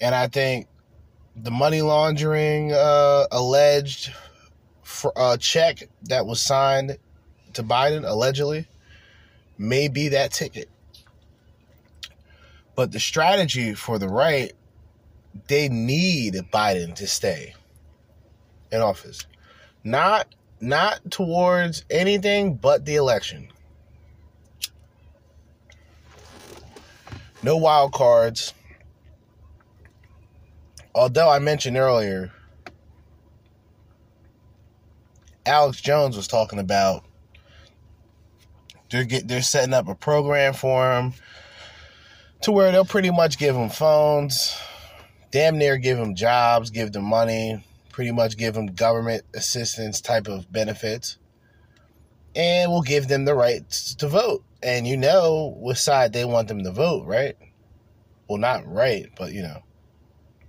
And I think the money laundering uh, alleged for uh, check that was signed to Biden, allegedly, may be that ticket. But the strategy for the right, they need Biden to stay in office. Not not towards anything but the election. No wild cards. Although I mentioned earlier, Alex Jones was talking about they're get, they're setting up a program for him to where they'll pretty much give him phones, damn near give him jobs, give them money, pretty much give them government assistance type of benefits, and we'll give them the right to vote. And you know which side they want them to vote, right? Well, not right, but you know,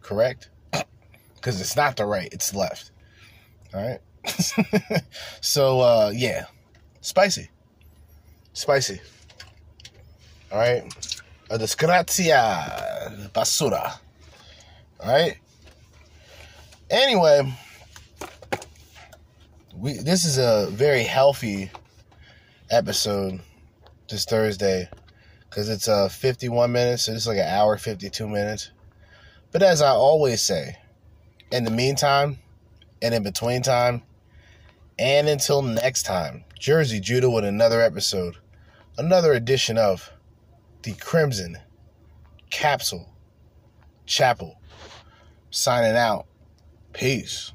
correct? Because it's not the right, it's left. All right? so, uh, yeah, spicy. Spicy. All right? A disgrazia basura. All right? Anyway, we this is a very healthy episode this Thursday because it's uh 51 minutes, so it's like an hour 52 minutes. But as I always say, in the meantime, and in between time, and until next time, Jerzee Judah with another episode, another edition of the Crimson Capsule Chapel. Signing out. Peace.